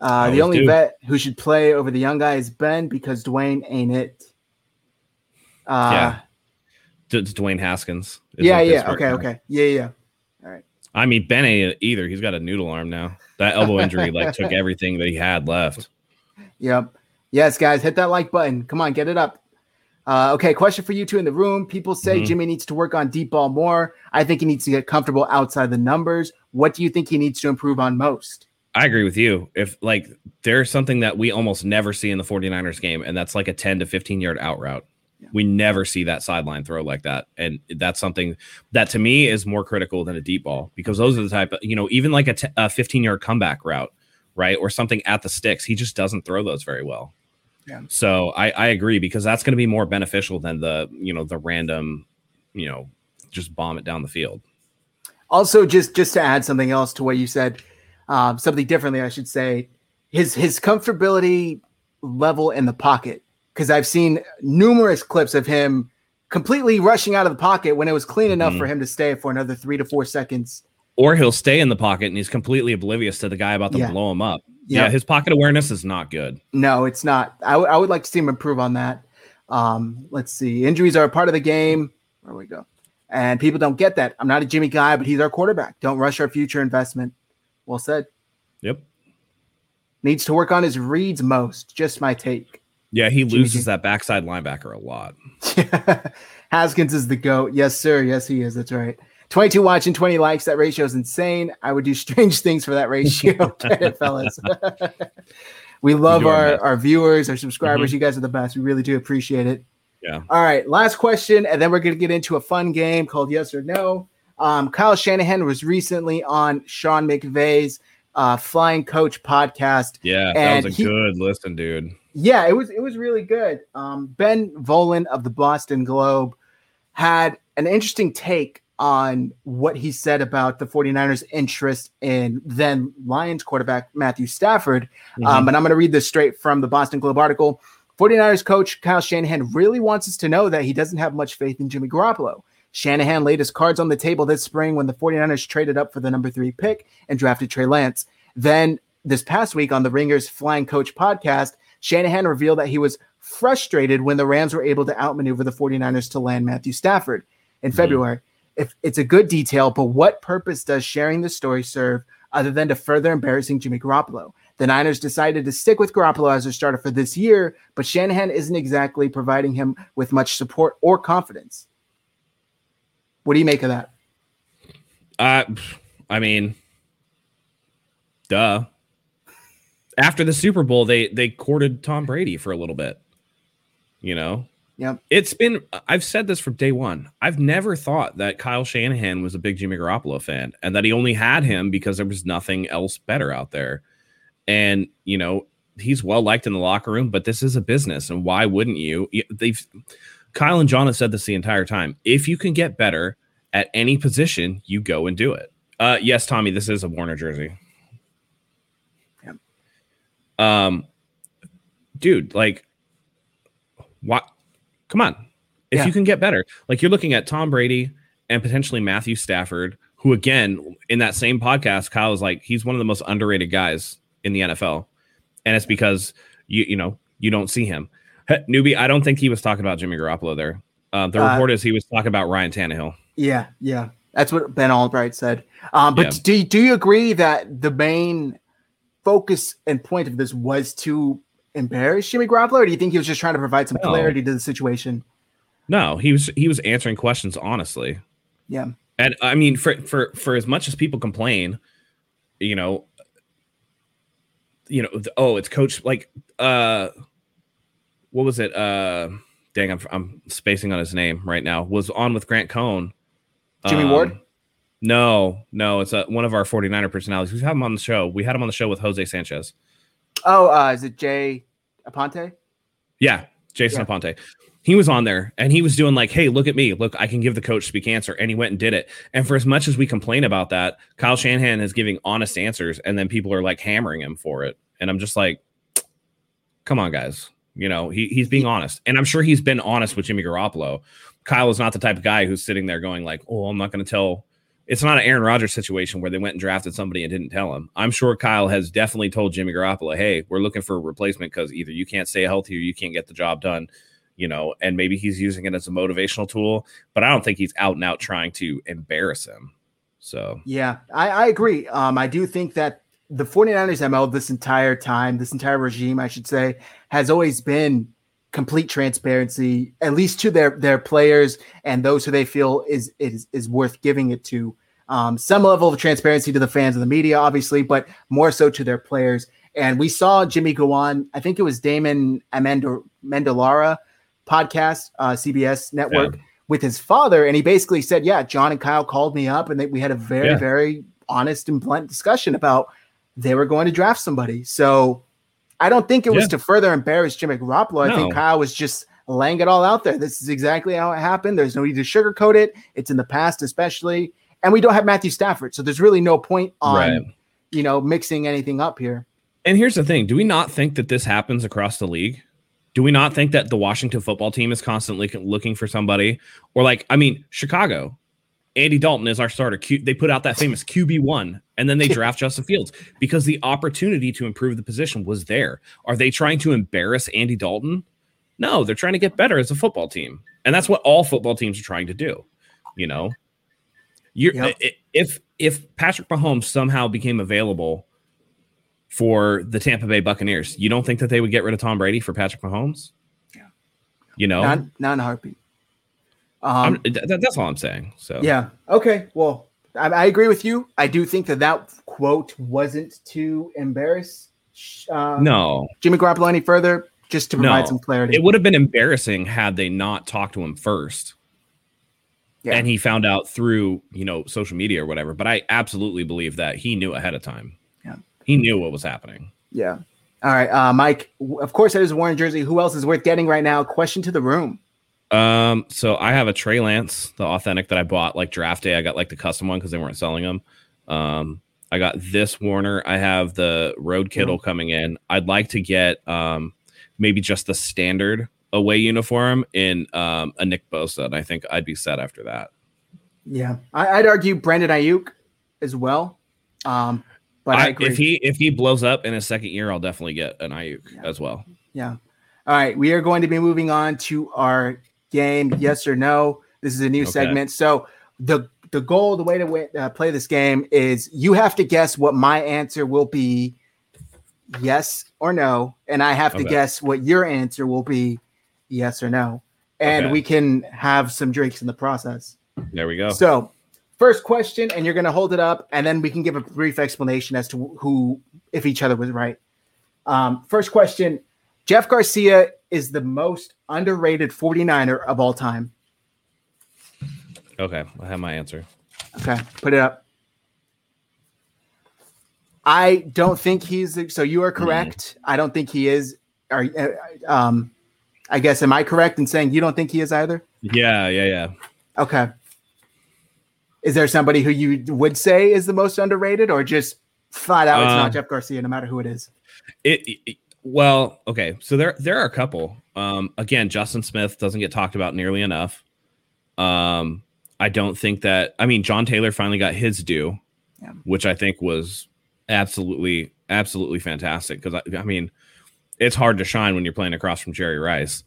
Uh, the only do. vet who should play over the young guy is Ben because Dwayne ain't it. Uh, yeah. D- Dwayne Haskins. Yeah, yeah. Okay, guy. okay. Yeah, yeah. All right. I mean, Ben ain't either. He's got a noodle arm now. That elbow <laughs> injury like took everything that he had left. Yep. Yes, guys, hit that like button. Come on, get it up. Uh, okay, question for you two in the room. People say mm-hmm. Jimmy needs to work on deep ball more. I think he needs to get comfortable outside the numbers. What do you think he needs to improve on most? I agree with you. If like there's something that we almost never see in the 49ers game, and that's like a 10 to 15 yard out route. Yeah. We never see that sideline throw like that. And that's something that to me is more critical than a deep ball because those are the type of, you know, even like a, t- a 15 yard comeback route, right? Or something at the sticks. He just doesn't throw those very well. Yeah. So I, I agree because that's going to be more beneficial than the, you know, the random, you know, just bomb it down the field. Also, just just to add something else to what you said, um, something differently, I should say, his his comfortability level in the pocket. Because I've seen numerous clips of him completely rushing out of the pocket when it was clean enough mm-hmm. for him to stay for another three to four seconds. Or he'll stay in the pocket and he's completely oblivious to the guy about to yeah. blow him up. Yep. Yeah, his pocket awareness is not good. No, it's not. I, w- I would like to see him improve on that. Um, let's see. Injuries are a part of the game. Where we go? And people don't get that. I'm not a Jimmy guy, but he's our quarterback. Don't rush our future investment. Well said. Yep. Needs to work on his reads most. Just my take. Yeah, he Jimmy loses G- that backside linebacker a lot. <laughs> Haskins is the GOAT. Yes, sir. Yes, he is. That's right. 22 watching, 20 likes. That ratio is insane. I would do strange <laughs> things for that ratio. <laughs> fellas. <laughs> We love our our, our viewers, our subscribers. Mhm. You guys are the best. We really do appreciate it. Yeah. All right, last question, and then we're gonna get into a fun game called Yes or No. Um, Kyle Shanahan was recently on Sean McVay's uh, Flying Coach podcast. Yeah, that was a he- good listen, dude. Yeah, it was it was really good. Um, ben Volin of the Boston Globe had an interesting take on what he said about the 49ers interest in then Lions quarterback Matthew Stafford. Mm-hmm. Um, and I'm going to read this straight from the Boston Globe article. 49ers coach Kyle Shanahan really wants us to know that he doesn't have much faith in Jimmy Garoppolo. Shanahan laid his cards on the table this spring when the 49ers traded up for the number three pick and drafted Trey Lance. Then this past week on the Ringers Flying Coach podcast, Shanahan revealed that he was frustrated when the Rams were able to outmaneuver the 49ers to land Matthew Stafford in Mhm. February. If it's a good detail, but what purpose does sharing the story serve other than to further embarrassing Jimmy Garoppolo? The Niners decided to stick with Garoppolo as their starter for this year, but Shanahan isn't exactly providing him with much support or confidence. What do you make of that? Uh, I mean, duh. After the Super Bowl, they they courted Tom Brady for a little bit. You know, Yep. it's been. I've said this from day one. I've never thought that Kyle Shanahan was a big Jimmy Garoppolo fan, and that he only had him because there was nothing else better out there. And you know, he's well liked in the locker room, but this is a business, and why wouldn't you? They've Kyle and John have said this the entire time. If you can get better at any position, you go and do it. Uh, yes, Tommy, this is a Warner jersey. Yep. Um, dude, like, what? Come on, if Yeah. you can get better, like you're looking at Tom Brady and potentially Matthew Stafford, who again in that same podcast, Kyle was like, he's one of the most underrated guys in the NFL, and it's because you you know you don't see him. Newbie, I don't think he was talking about Jimmy Garoppolo there. Uh, the Uh, report is he was talking about Ryan Tannehill. Yeah, yeah. That's what Ben Albright said. Um, but Yeah. do, do you agree that the main focus and point of this was to embarrass Jimmy Garoppolo, or do you think he was just trying to provide some No. clarity to the situation? No, he was he was answering questions honestly. Yeah. And I mean, for for for as much as people complain, you know, you know, oh, it's coach like uh, what was it? Uh, dang, I'm I'm spacing on his name right now. Was on with Grant Cohn. Jimmy Ward? No, no, it's a, one of our 49er personalities. We've had him on the show. We had him on the show with Jose Sanchez. Oh, uh, is it Jay Aponte? Yeah, Jason Yeah. Aponte. He was on there and he was doing like, hey, look at me. Look, I can give the coach speak answer. And he went and did it. And for as much as we complain about that, Kyle Shanahan is giving honest answers and then people are like hammering him for it. And I'm just like, come on, guys. You know, he, he's being honest. And I'm sure he's been honest with Jimmy Garoppolo. Kyle is not the type of guy who's sitting there going like, oh, I'm not going to tell. It's not an Aaron Rodgers situation where they went and drafted somebody and didn't tell him. I'm sure Kyle has definitely told Jimmy Garoppolo, hey, we're looking for a replacement because either you can't stay healthy or you can't get the job done you know, and maybe he's using it as a motivational tool, but I don't think he's out and out trying to embarrass him. So, Yeah, I, I agree. Um, I do think that the 49ers ML this entire time, this entire regime, I should say, has always been complete transparency, at least to their their players and those who they feel is is is worth giving it to. Um, some level of transparency to the fans and the media, obviously, but more so to their players. And we saw Jimmy go on. I think it was Damon Amendolara podcast, uh, CBS network, with his father, and he basically said, "Yeah, John and Kyle called me up, and they, we had a very, Yeah. very honest and blunt discussion about they were going to draft somebody." So I don't think it was to further embarrass Jimmy Garoppolo. I think Kyle was just laying it all out there. This is exactly how it happened. There's no need to sugarcoat it. It's in the past, especially, and we don't have Matthew Stafford, so there's really no point on Right. you know mixing anything up here. and here's the thing do we not think that this happens across the league? Do we not think that the Washington football team is constantly looking for somebody? Or, like, I mean, Chicago, Andy Dalton is our starter. Q- they put out that famous QB1 and then they draft Justin Fields because the opportunity to improve the position was there. Are they trying to embarrass Andy Dalton? No, they're trying to get better as a football team. And that's what all football teams are trying to do. You know, you're, Yep. if if Patrick Mahomes somehow became available for the Tampa Bay Buccaneers, you don't think that they would get rid of Tom Brady for Patrick Mahomes? Yeah. You know, Not, not in a heartbeat. Um, th- th- that's all I'm saying. So Yeah. Okay. Well, I, I agree with you. I do think that that quote wasn't to embarrass uh, no, Jimmy Garoppolo any further, just to provide No. some clarity. it would have been embarrassing had they not talked to him first. Yeah. And he found out through, you know, social media or whatever. But I absolutely believe that he knew ahead of time. Yeah. He knew what was happening. yeah. All right, uh, Mike. Of course, that is Warner jersey. Who else is worth getting right now? Question to the room. Um, so I have a Trey Lance, the authentic that I bought like draft day. I got like the custom one because they weren't selling them. Um, I got this Warner. I have the Road Kittle coming in. I'd like to get um maybe just the standard away uniform in um a Nick Bosa, and I think I'd be set after that. Yeah, I, I'd argue Brandon Aiyuk as well. Um, but I, I, agree. if he if he blows up in his second year, I'll definitely get an Aiyuk as well. Yeah. All right. We are going to be moving on to our game. Yes or no. This is a new Okay. segment. So the the goal, the way to win, uh, play this game is you have to guess what my answer will be, yes or no, and I have to guess what your answer will be, yes or no, and Okay. we can have some drinks in the process. There we go. So, first question, and you're going to hold it up, and then we can give a brief explanation as to who, if each other was right. Um, first question Jeff Garcia is the most underrated 49er of all time. okay, I have my answer. Okay, put it up. I don't think he's so. You are correct. I don't think he is. Are uh, um, I guess am I correct in saying you don't think he is either? Yeah, yeah, yeah. Okay. Is there somebody who you would say is the most underrated, or just flat out it's Um, not Jeff Garcia, no matter who it is? It, it- well, okay. So there there are a couple. Um, again, Justin Smith doesn't get talked about nearly enough. Um, I don't think that. I mean, John Taylor finally got his due, Yeah. which I think was absolutely absolutely fantastic. Because I, I mean, it's hard to shine when you're playing across from Jerry Rice.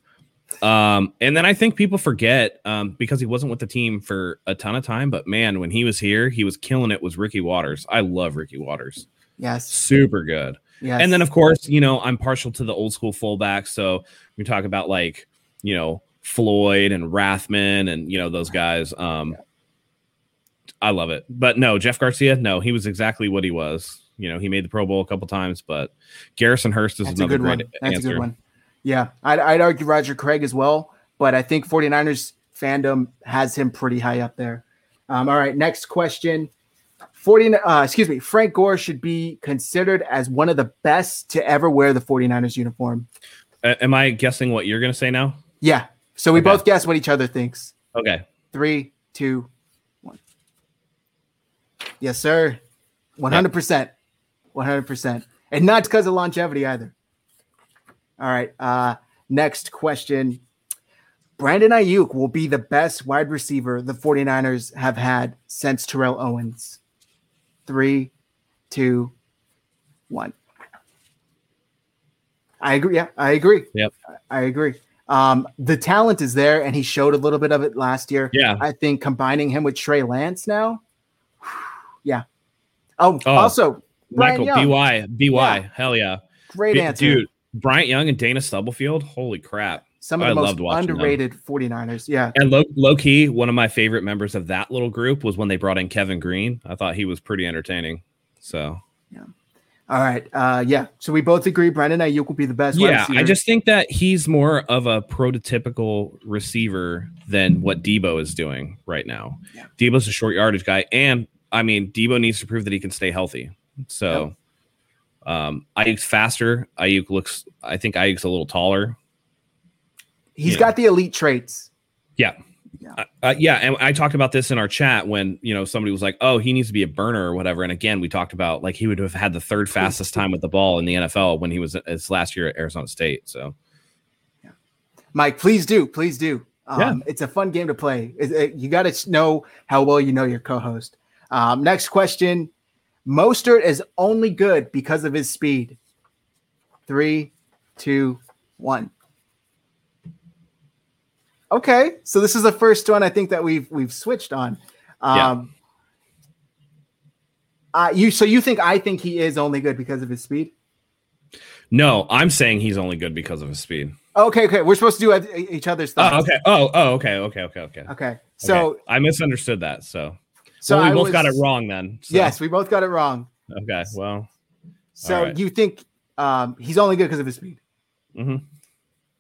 Um, and then I think people forget um, because he wasn't with the team for a ton of time. But man, when he was here, he was killing it. Was Ricky Watters? I love Ricky Watters. Yes. Super good. Yes. And then, of course, you know, I'm partial to the old school fullbacks. So we talk about like, you know, Floyd and Rathman and, you know, those guys. Um, I love it. But no, Jeff Garcia, no, he was exactly what he was. You know, he made the Pro Bowl a couple times, but Garrison Hearst is That's another good one. That's answer. a good one. Yeah. I'd, I'd argue Roger Craig as well, but I think 49ers fandom has him pretty high up there. Um, all right. Next question. 40, uh, excuse me, Frank Gore should be considered as one of the best to ever wear the 49ers uniform. A- am I guessing what you're going to say now? Yeah. So we Okay. both guess what each other thinks. Okay. Three, two, one. Yes, sir. One hundred percent. One hundred percent. And not because of longevity either. All right. Uh next question. Brandon Aiyuk will be the best wide receiver the 49ers have had since Terrell Owens. Three, two, one. I agree. Yeah, I agree. Yep. I agree. Um, the talent is there, and he showed a little bit of it last year. Yeah. I think combining him with Trey Lance now, yeah. Oh, Oh, also Michael, Young, BY, BY. Yeah. Hell yeah. great B- answer. Dude, Bryant Young and Dana Stubblefield. Holy crap. Some of I the most loved watching them. underrated 49ers. Yeah, And low, low key, one of my favorite members of that little group was when they brought in Kevin Greene. I thought he was pretty entertaining. So yeah. All right. Uh, yeah. So we both agree Brandon Aiyuk will be the best. yeah, I just think that he's more of a prototypical receiver than what Deebo is doing right now. Yeah. Deebo's a short yardage guy, and I mean Deebo needs to prove that he can stay healthy. So um Aiyuk's faster. Aiyuk looks I think Aiyuk's a little taller. he's yeah. got the elite traits. Yeah. Yeah. Uh, uh, yeah, and I talked about this in our chat when you know somebody was like, "Oh, he needs to be a burner or whatever." And again, we talked about like he would have had the third fastest time with the ball in the NFL when he was his last year at Arizona State. So Mike, please do, please do. Um, Yeah. It's a fun game to play. It- it- you got to know how well you know your co-host. Um, next question: Mostert is only good because of his speed. Three, two, one. Okay, so this is the first one I think that we've we've switched on. Yeah. Um, uh, you so you think I think he is only good because of his speed? no, I'm saying he's only good because of his speed. Okay, okay. We're supposed to do each other's thoughts. Oh, okay. Oh, oh, okay, okay, okay, okay. Okay. So Okay. I misunderstood that. So, so well, we I both got it wrong then. So- Yes, we both got it wrong. Okay. Well, So right. you think Um, he's only good because of his speed. Mm-hmm.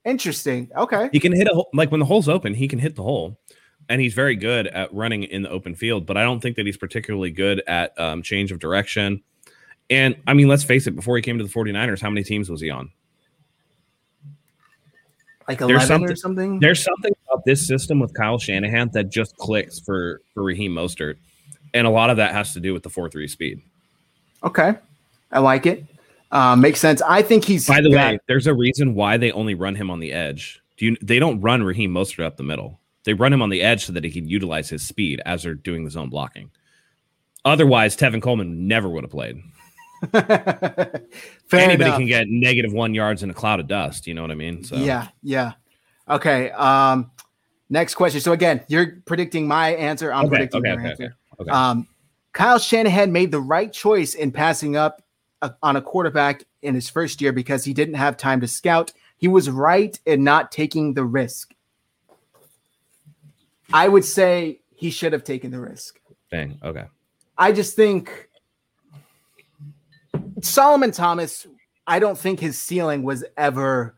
Interesting. Okay. He can hit a hole, like when the hole's open, he can hit the hole, and he's very good at running in the open field. But I don't think that he's particularly good at um, change of direction. And I mean, let's face it, before he came to the 49ers, how many teams was he on? Like There's 11 something- or something. There's something about this system with Kyle Shanahan that just clicks for for Raheem Mostert, and a lot of that has to do with the four three speed. Okay. I like it. Um, makes sense. I think he's By the got- way, there's a reason why they only run him on the edge. Do you? They don't run Raheem Mostert up the middle. They run him on the edge so that he can utilize his speed as they're doing the zone blocking. Otherwise, Tevin Coleman never would have played. <laughs> Anybody enough. can get negative one yards in a cloud of dust. You know what I mean? So Yeah, yeah. Okay. Um, next question. So again, you're predicting my answer. I'm Okay, predicting okay, your okay, answer. Okay. Um, Kyle Shanahan made the right choice in passing up a, on a quarterback in his first year because he didn't have time to scout. He was right in not taking the risk. I would say he should have taken the risk. Dang. Okay. I just think Solomon Thomas, I don't think his ceiling was ever,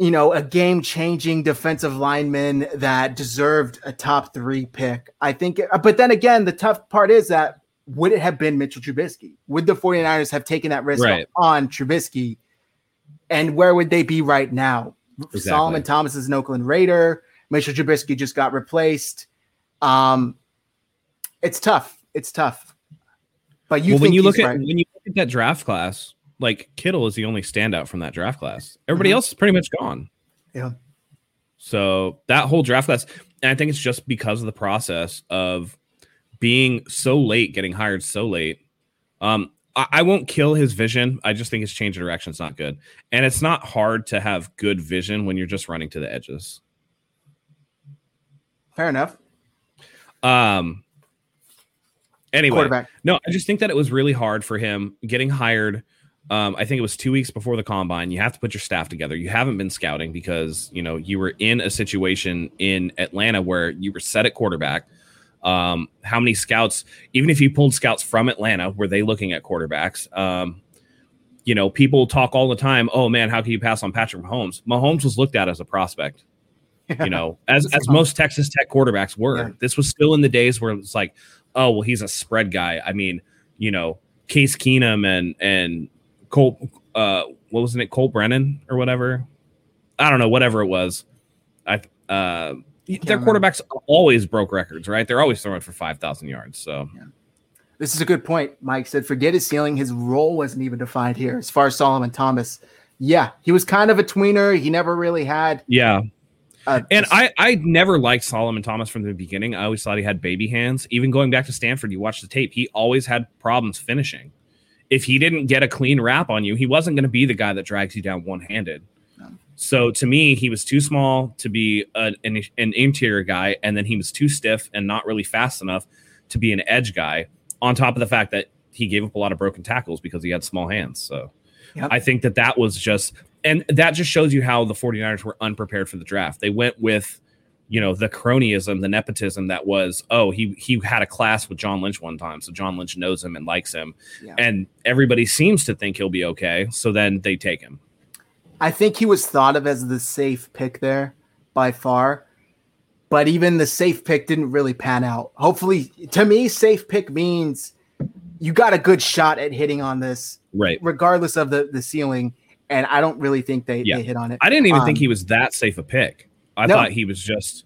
you know, a game changing defensive lineman that deserved a top three pick. I think, but then again, the tough part is that would it have been Mitchell Trubisky? Would the 49ers have taken that risk Right. on Trubisky? And where would they be right now? Exactly. Solomon Thomas is an Oakland Raider. Mitchell Trubisky just got replaced. Um, it's tough. It's tough. But you well, think when you look at right. when you look at that draft class, like Kittle is the only standout from that draft class. Everybody Mhm. else is pretty much gone. Yeah. So that whole draft class, and I think it's just because of the process of being so late, getting hired so late. Um, I, I won't kill his vision. I just think his change of direction is not good, and it's not hard to have good vision when you're just running to the edges. Fair enough. Um. Anyway, No, I just think that it was really hard for him getting hired. Um, I think it was two weeks before the combine. You have to put your staff together. You haven't been scouting because you know you were in a situation in Atlanta where you were set at quarterback. Um, how many scouts, even if you pulled scouts from Atlanta, were they looking at quarterbacks? Um, you know, people talk all the time. Oh man, how can you pass on Patrick Mahomes? Mahomes was looked at as a prospect you know, <laughs> as as most Texas Tech quarterbacks were. Yeah. This was still in the days where it's like, oh well, he's a spread guy. I mean, you know, Case Keenum and and Colt, uh, what wasn't it, Colt Brennan or whatever? I don't know, whatever it was. I uh, their quarterbacks always broke records, right? They're always throwing for five thousand yards. So This is a good point. Mike said, forget his ceiling. His role wasn't even defined here. As far as Solomon Thomas, yeah, he was kind of a tweener. He never really had. yeah, A, And I, I never liked Solomon Thomas from the beginning. I always thought he had baby hands. Even going back to Stanford, you watch the tape, he always had problems finishing. If he didn't get a clean wrap on you, he wasn't going to be the guy that drags you down one handed. No. So to me, he was too small to be a, an, an interior guy, and then he was too stiff and not really fast enough to be an edge guy. On top of the fact that he gave up a lot of broken tackles because he had small hands. So Yep. I think that that was just, and that just shows you how the 49ers were unprepared for the draft. They went with, you know, the cronyism, the nepotism that was, oh, he he had a class with John Lynch one time, so John Lynch knows him and likes him, Yeah. and everybody seems to think he'll be okay. So then they take him. I think he was thought of as the safe pick there by far. But even the safe pick didn't really pan out. Hopefully, to me, safe pick means you got a good shot at hitting on this, Right. regardless of the, the ceiling. And I don't really think they, Yeah. they hit on it. I didn't even think Um, he was that safe a pick. I No. thought he was just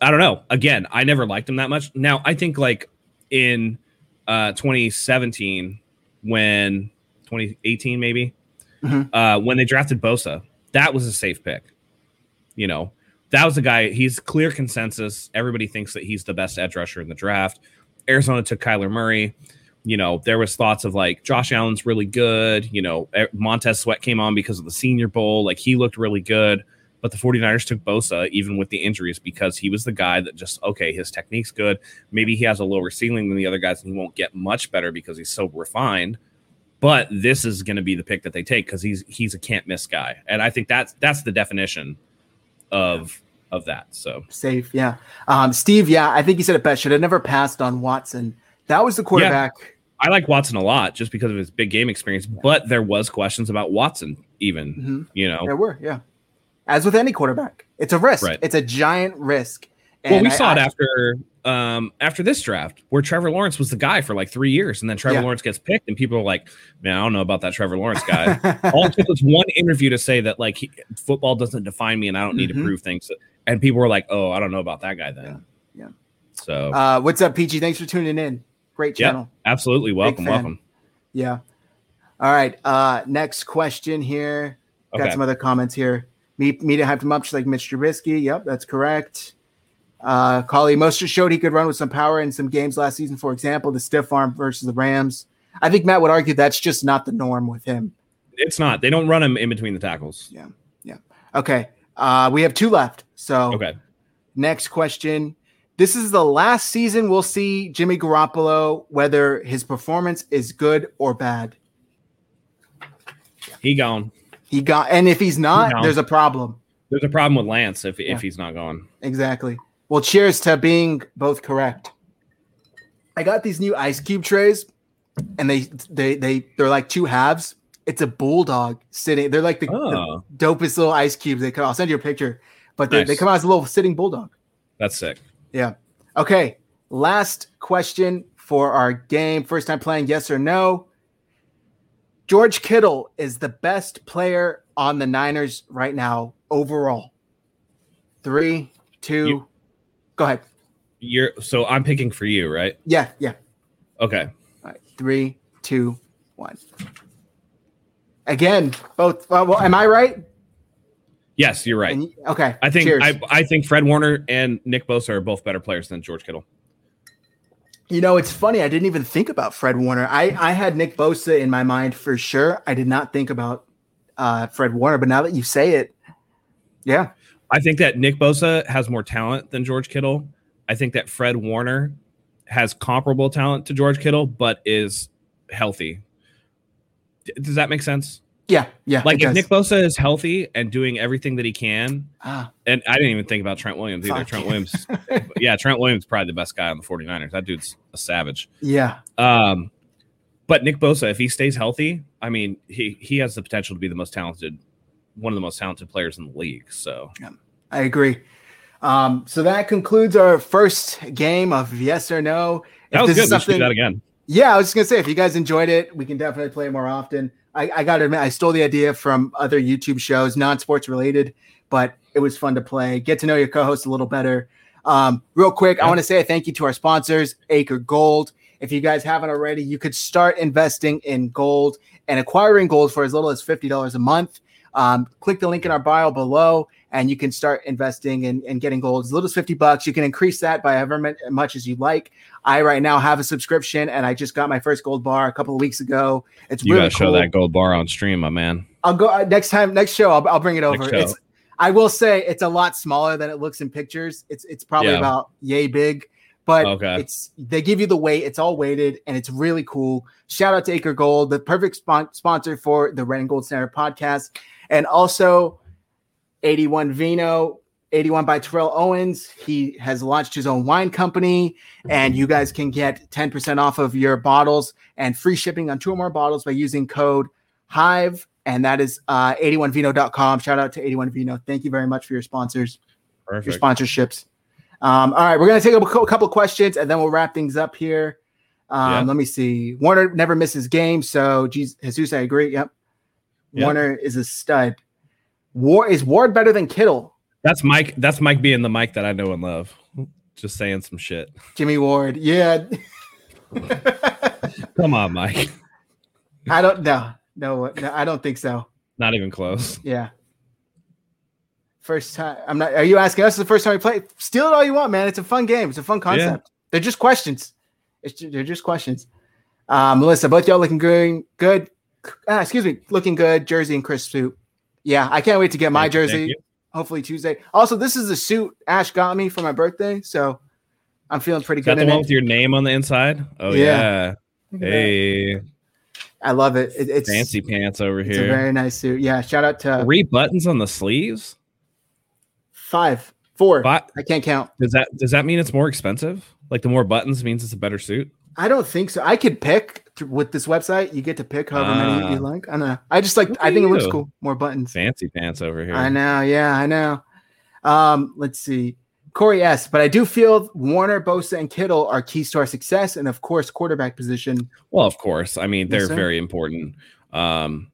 I don't know. Again, I never liked him that much. Now, I think like in uh 2017 when 2018 maybe Mhm. uh when they drafted Bosa, that was a safe pick. You know, that was a guy, he's clear consensus. Everybody thinks that he's the best edge rusher in the draft. Arizona took Kyler Murray. You know, there was thoughts of like Josh Allen's really good. You know, Montez Sweat came on because of the Senior Bowl. Like he looked really good. But the 49ers took Bosa even with the injuries because he was the guy that just, okay, his technique's good. Maybe he has a lower ceiling than the other guys and he won't get much better because he's so refined. But this is going to be the pick that they take because he's he's a can't miss guy. And I think that's that's the definition of of that. So safe. Yeah. Um, Steve, yeah, I think he said it best. Should have never passed on Watson. That was the quarterback. I like Watson a lot just because of his big game experience, but there was questions about Watson even, Mhm. you know. There were, yeah. As with any quarterback, it's a risk. Right. It's a giant risk. well, we I- saw it I- after um after this draft where Trevor Lawrence was the guy for like 3 years and then Trevor Yeah. Lawrence gets picked and people are like, "Man, I don't know about that Trevor Lawrence guy." <laughs> All it took was one interview to say that like he, football doesn't define me and I don't need Mhm. to prove things. And people were like, "Oh, I don't know about that guy then." Yeah. Yeah. So, uh, what's up, PG? Thanks for tuning in. Great Yeah. channel. absolutely welcome, welcome. Yeah. All right. Uh, next question here. Got Okay. some other comments here. Me- Media hyped him up just like Mitch Trubisky. Yep, that's correct. Uh, Collie Mostert showed he could run with some power in some games last season. For example, the stiff arm versus the Rams. I think Matt would argue that's just not the norm with him. It's not. They don't run him in between the tackles. Yeah. Yeah. Okay. Uh, we have two left. So Okay. next question. This is the last season we'll see Jimmy Garoppolo, whether his performance is good or bad. He gone. He got, and if he's not, No. there's a problem. There's a problem with Lance if Yeah. if he's not going. Exactly. Well, cheers to being both correct. I got these new ice cube trays, and they they they they're like two halves. It's a bulldog sitting. They're like the, the Oh, dopest little ice cubes. They come. I'll send you a picture, but they, they come out as a little sitting bulldog. that's sick. Yeah. Okay. Last question for our game. First time playing, yes or no. George Kittle is the best player on the Niners right now overall. Three, two, You- go ahead. You're so I'm picking for you, right? Yeah, yeah. Okay. All right. Three, two, one. Again, both. Uh, well, am I right? Yes, you're right. And okay. I think cheers. I, I think Fred Warner and Nick Bosa are both better players than George Kittle. You know, it's funny. I didn't even think about Fred Warner. I, I had Nick Bosa in my mind for sure. I did not think about uh, Fred Warner, but now that you say it, yeah, I think that Nick Bosa has more talent than George Kittle. I think that Fred Warner has comparable talent to George Kittle, but is healthy. D- Does that make sense? Yeah, yeah. Like if does. Nick Bosa is healthy and doing everything that he can, ah, and I didn't even think about Trent Williams either. Fuck. Trent Williams, <laughs> yeah, Trent Williams is probably the best guy on the 49ers. That dude's a savage. yeah, Um, but Nick Bosa, if he stays healthy, I mean, he he has the potential to be the most talented, one of the most talented players in the league. So I agree. Um, so that concludes our first game of yes or no. If that was this good. is We should do something- that again. Yeah, I was just gonna say if you guys enjoyed it, we can definitely play more often. I, I gotta admit, I stole the idea from other YouTube shows, non-sports related, but it was fun to play. Get to know your co-host a little better. Um, real quick, I want to say a thank you to our sponsors, Acre Gold. If you guys haven't already, you could start investing in gold and acquiring gold for as little as fifty dollars a month. Um, click the link in our bio below, and you can start investing and, and getting gold as little as fifty bucks. You can increase that by however much as you like. I right now have a subscription, and I just got my first gold bar a couple of weeks ago. It's You really gotta show cool. that gold bar on stream, my man. I'll go uh, next time, next show. I'll, I'll bring it over. It's, I will say it's a lot smaller than it looks in pictures. It's it's probably Yeah. about yay big, but Okay. it's they give you the weight. It's all weighted and it's really cool. Shout out to Acre Gold, the perfect spon- sponsor for the Red and Gold Center podcast, and also 81 Vino. 81 by Terrell Owens. He has launched his own wine company, and you guys can get 10% off of your bottles and free shipping on two or more bottles by using code Hive, and that is uh, 81vino.com. Shout out to 81vino. Thank you very much for your sponsors, your sponsorships. Um, all right, we're gonna take a couple questions and then we'll wrap things up here. Um, Yeah. Let me see. Warner never misses games, so Jesus, I agree. Yep. Yep. Warner is a stud. War is Ward better than Kittle? That's Mike. That's Mike being the Mike that I know and love. Just saying some shit. Jimmy Ward, yeah. <laughs> Come on, Mike. I don't know. No, no, I don't think so. Not even close. Yeah. First time. I'm not. Are you asking us the first time we play? Steal it all you want, man. It's a fun game. It's a fun concept. They're just questions. It's ju- they're just questions. Um, Melissa, both y'all looking good. Good. Ah, excuse me, looking good. Jersey and crisp suit. Yeah, I can't wait to get my thank jersey. you. Hopefully Tuesday. Also, this is the suit Ash got me for my birthday, so I'm feeling pretty Is that good the in one it. with your name on the inside? Oh Yeah. yeah. Look at that. Hey, I love it. It- it's fancy pants over It's a here. very nice suit. Yeah. Shout out to Three buttons on the sleeves. five, four. But I can't count. does that does that mean it's more expensive? Like the more buttons means it's a better suit? I don't think so. I could pick th- with this website, you get to pick however many Ah. you like. I know. I just like. I think it looks cool. More buttons. Fancy pants over here. I know. Yeah, I know. Um, let's see. Corey S. But I do feel Warner, Bosa, and Kittle are keys to our success, and of course, quarterback position. Well, of course. I mean, they're sir. very important. Um,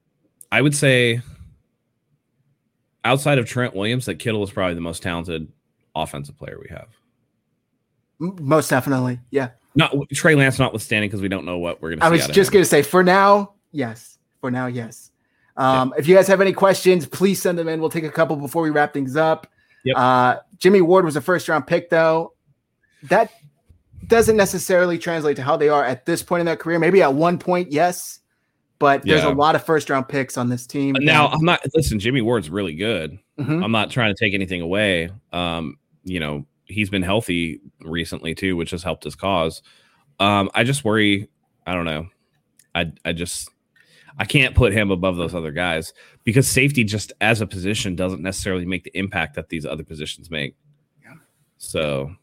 I would say outside of Trent Williams, that Kittle is probably the most talented offensive player we have. Most definitely. Yeah. Not Trey Lance, notwithstanding, because we don't know what we're going to. I was just going to say, for now, yes. For now, yes. Um, If you guys have any questions, please send them in. We'll take a couple before we wrap things up. Yep. Uh, Jimmy Ward was a first round pick, though. That doesn't necessarily translate to how they are at this point in their career. Maybe at one point, yes. But there's Yeah. a lot of first round picks on this team. Now, I'm not. Listen, Jimmy Ward's really good. Mhm. I'm not trying to take anything away. Um, you know, he's been healthy recently too, which has helped his cause. Um, I just worry. I don't know. I I just I can't put him above those other guys because safety just as a position doesn't necessarily make the impact that these other positions make. Yeah. So,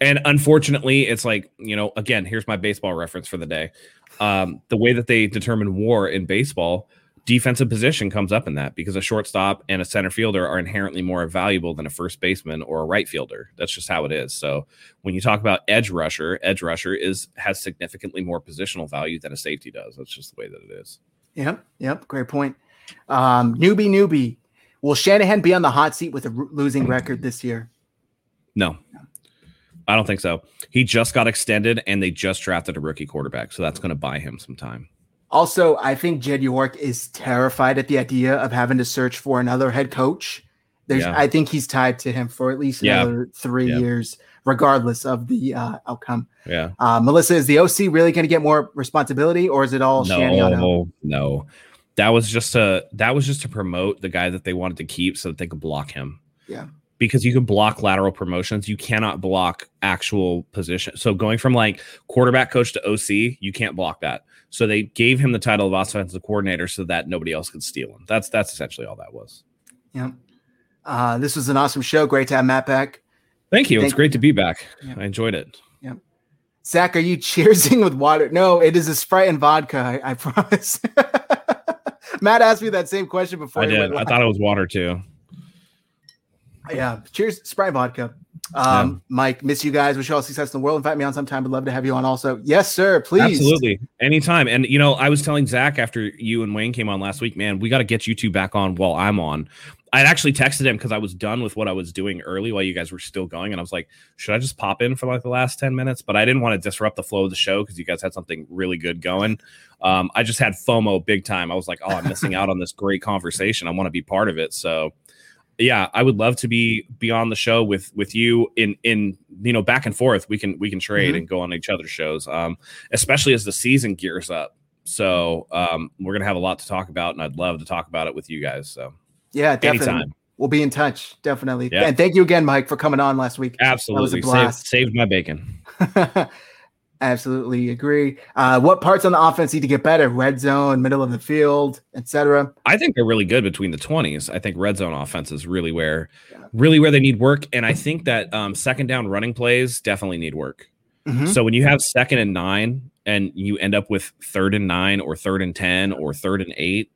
and unfortunately, it's like you know, again, here's my baseball reference for the day. Um, the way that they determine WAR in baseball, defensive position comes up in that because a shortstop and a center fielder are inherently more valuable than a first baseman or a right fielder. That's just how it is. So when you talk about edge rusher, edge rusher is has significantly more positional value than a safety does. That's just the way that it is. Yep. Yep. Great point. Um, newbie, newbie. Will Shanahan be on the hot seat with a r- losing record this year? No. I don't think so. He just got extended and they just drafted a rookie quarterback. So that's going to buy him some time. Also, I think Jed York is terrified at the idea of having to search for another head coach. There's, Yeah. I think he's tied to him for at least Yeah. another three Yeah. years, regardless of the uh, outcome. Yeah. Uh, Melissa, is the OC really going to get more responsibility, or is it all Shanny on? No, no. That was just a that was just to promote the guy that they wanted to keep so that they could block him. Yeah. Because you can block lateral promotions, you cannot block actual position. So going from like quarterback coach to OC, you can't block that. So they gave him the title of offensive coordinator so that nobody else could steal him. That's that's essentially all that was. Yeah. Uh, this was an awesome show. Great to have Matt back. Thank you. Thank it's great to be back. Yeah. I enjoyed it. Yep. Zach, are you <laughs> cheersing with water? No, it is a Sprite and vodka. I, I <laughs> promise. Matt asked me that same question before. I did. I thought it was water too. Yeah. Cheers, Sprite vodka. Um, Mike, miss you guys. Wish you all success in the world. Invite me on sometime. Would love to have you on also. Yes, sir. Please. Absolutely. Anytime. And you know, I was telling Zach after you and Wayne came on last week, man, we got to get you two back on while I'm on. I'd actually texted him because I was done with what I was doing early while you guys were still going. And I was like, should I just pop in for like the last 10 minutes? But I didn't want to disrupt the flow of the show because you guys had something really good going. Um, I just had FOMO big time. I was like, oh, I'm missing <laughs> out on this great conversation. I want to be part of it. So yeah, I would love to be be on the show with with you in in you know back and forth. We can we can trade Mhm. and go on each other's shows, um, especially as the season gears up. So um, we're gonna have a lot to talk about, and I'd love to talk about it with you guys. So Yeah, definitely. anytime, We'll be in touch. Definitely. Yeah. And thank you again, Mike, for coming on last week. absolutely saved, blast. saved my bacon. <laughs> Absolutely agree. Uh, what parts on the offense need to get better? Red zone, middle of the field, etc. I think they're really good between the twenties. I think red zone offense is really where Yeah. really where they need work, and I think that um, second down running plays definitely need work. Mhm. So when you have second and nine and you end up with third and nine or third and 10 or third and eight,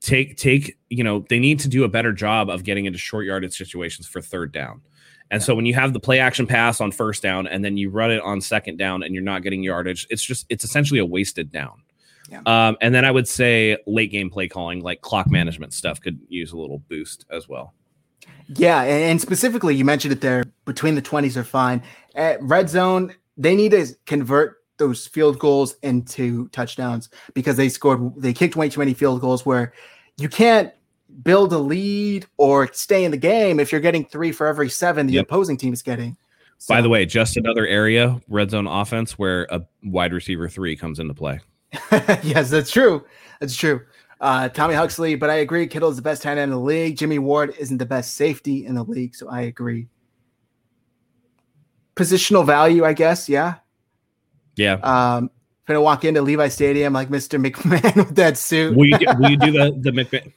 take, take, you know, they need to do a better job of getting into short yardage situations for third down. And so when you have the play action pass on first down and then you run it on second down and you're not getting yardage, it's just, it's essentially a wasted down. Yeah. Um, and then I would say late game play calling, like clock management stuff, could use a little boost as well. Yeah, and, and specifically, you mentioned it there. Between the twenties are fine. At red zone, they need to convert those field goals into touchdowns because they scored. They kicked way too many field goals where you can't build a lead or stay in the game if you're getting three for every seven the Yep. opposing team is getting. By the way, just another area, red zone offense, where a wide receiver three comes into play. <laughs> yes, that's true. That's true. Uh, Tommy Huxley, but I agree. Kittle is the best tight end in the league. Jimmy Ward isn't the best safety in the league, so I agree. Positional value, I guess. Yeah. Yeah. Um, gonna walk into Levi Stadium like Mr. McMahon <laughs> with that suit. will you do, will you do the the McMahon?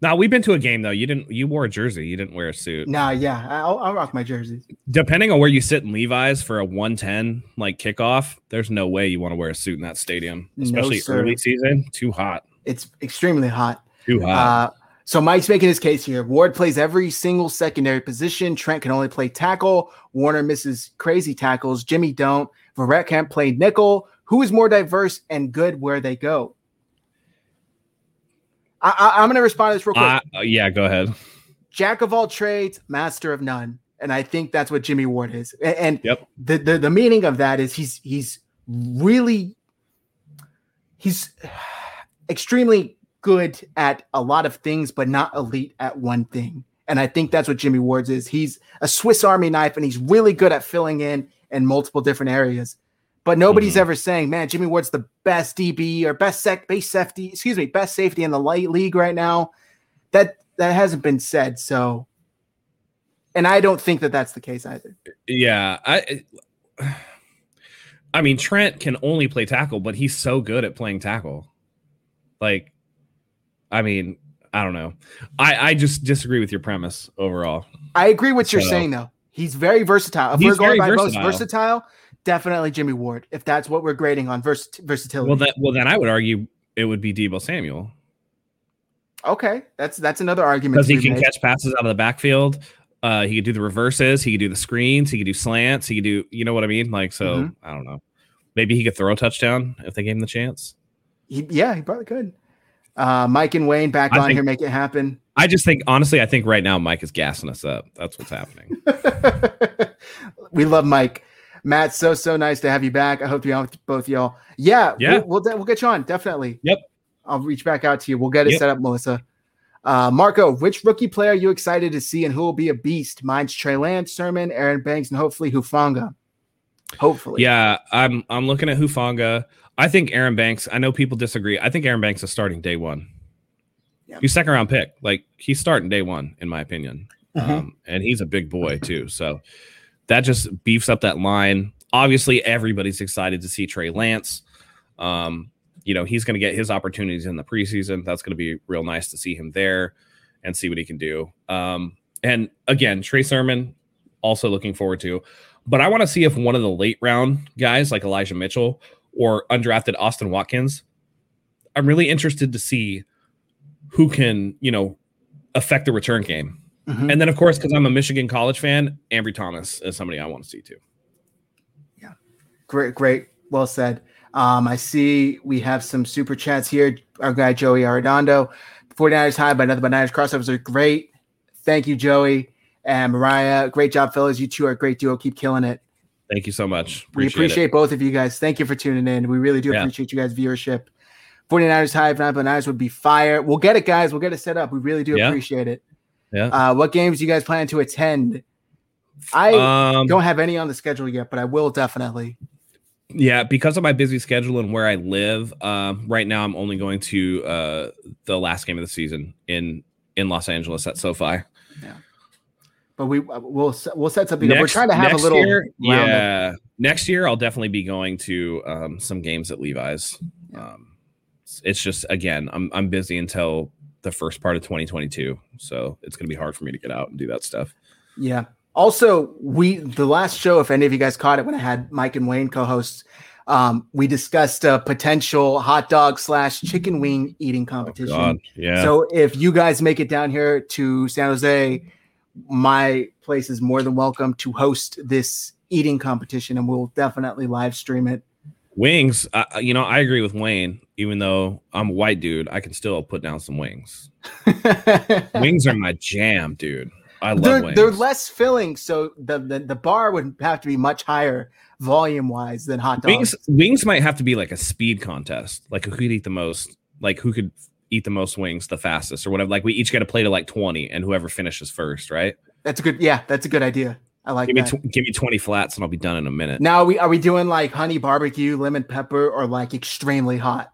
Now we've been to a game though. You didn't. You wore a jersey. You didn't wear a suit. Nah, yeah, I'll, I'll rock my jerseys. Depending on where you sit in Levi's for a 110 like kickoff, there's no way you want to wear a suit in that stadium, especially sir. early season. Too hot. It's extremely hot. Too hot. Uh, so Mike's making his case here. Ward plays every single secondary position. Trent can only play tackle. Warner misses crazy tackles. Jimmy don't. Verrett can't play nickel. Who is more diverse and good where they go? I, I, I'm going to respond to this real quick. Uh, yeah, go ahead. Jack of all trades, master of none, and I think that's what Jimmy Ward is. A- And, Yep. the, the the meaning of that is he's he's really he's extremely good at a lot of things, but not elite at one thing. And I think that's what Jimmy Ward's is. He's a Swiss Army knife, and he's really good at filling in in multiple different areas. But nobody's Mhm. ever saying, "Man, Jimmy Ward's the best DB or best sec base safety." Excuse me, best safety in the light league right now. That that hasn't been said. So, and I don't think that that's the case either. Yeah, I. I mean, Trent can only play tackle, but he's so good at playing tackle. Like, I mean, I don't know. I I just disagree with your premise overall. I agree with what you're saying, though. He's very versatile. If He's we're going very by most versatile. Definitely Jimmy Ward. If that's what we're grading on vers- versatility. Well, that well then I would argue it would be Deebo Samuel okay, that's that's another argument. because he can made. catch passes out of the backfield. Uh, he could do the reverses. He could do the screens. He could do slants. He could do, you know what I mean? Like, so Mhm. I don't know. Maybe he could throw a touchdown if they gave him the chance. He, yeah, he probably could. Uh, Mike and Wayne back I on think- here, make it happen. I just think, honestly, I think right now Mike is gassing us up. That's what's happening. <laughs> we love Mike. Matt, so so nice to have you back. I hope you're on with both y'all. Yeah, Yeah. We'll, we'll we'll get you on definitely. Yep. I'll reach back out to you. We'll get it Yep. set up, Melissa. Uh, Marco, which rookie player are you excited to see and who will be a beast? Mine's Trey Lance, Sermon, Aaron Banks, and hopefully Hufanga. Hopefully. Yeah, I'm I'm looking at Hufanga. I think Aaron Banks. I know people disagree. I think Aaron Banks is starting day one. Yeah. He's second round pick. Like he's starting day one, in my opinion. Mhm. Um, and he's a big boy too. So that just beefs up that line. Obviously, everybody's excited to see Trey Lance. Um, you know, he's going to get his opportunities in the preseason. That's going to be real nice to see him there and see what he can do. Um, and again, Trey Sermon, also looking forward to. But I want to see if one of the late round guys like Elijah Mitchell or undrafted Austin Watkins, I'm really interested to see who can, you know, affect the return game. Mhm. And then, of course, because I'm a Michigan college fan, Ambry Thomas is somebody I want to see too. Yeah. Great, great. Well said. Um, I see we have some super chats here. Our guy Joey Arredondo. 49ers high by another by Niners crossovers are great. Thank you, Joey. And Mariah, great job, fellas. You two are a great duo. Keep killing it. Thank you so much. we appreciate both of you guys. Thank you for tuning in. We really do Yeah. appreciate you guys' viewership. 49ers high, if not by Niners would be fire. We'll get it, guys. We'll get it set up. We really do Yeah. appreciate it. Yeah. Uh, what games do you guys plan to attend? I Um, don't have any on the schedule yet, but I will definitely. yeah, because of my busy schedule and where I live, um, right now I'm only going to uh, the last game of the season in in Los Angeles at SoFi. Yeah, but we we'll we'll set something up. We're Next- trying to have a little year, yeah. Next year, I'll definitely be going to um, some games at Levi's. Yeah. Um, it's- it's just again, I'm I'm busy until the first part of 2022, so it's gonna be hard for me to get out and do that stuff. Yeah. Also, we the last show, if any of you guys caught it, when I had Mike and Wayne co-hosts, um, we discussed a potential hot dog slash chicken wing eating Oh, competition. God, yeah. So if you guys make it down here to San Jose, my place is more than welcome to host this eating competition, and we'll definitely live stream it. wings, uh, you know, I agree with Wayne. Even though I'm a white dude, I can still put down some wings. <laughs> wings are my jam, dude. I love they're, wings. they're less filling, so the, the the bar would have to be much higher volume wise than hot dogs. wings wings might have to be like a speed contest like who could eat the most like who could eat the most wings the fastest or whatever like we each get a plate of like 20 and whoever finishes first right That's a good, yeah, that's a good idea. I like give me that. tw- give me 20 flats and i'll be done in a minute now, are we are we doing like honey barbecue, lemon pepper, or like extremely hot?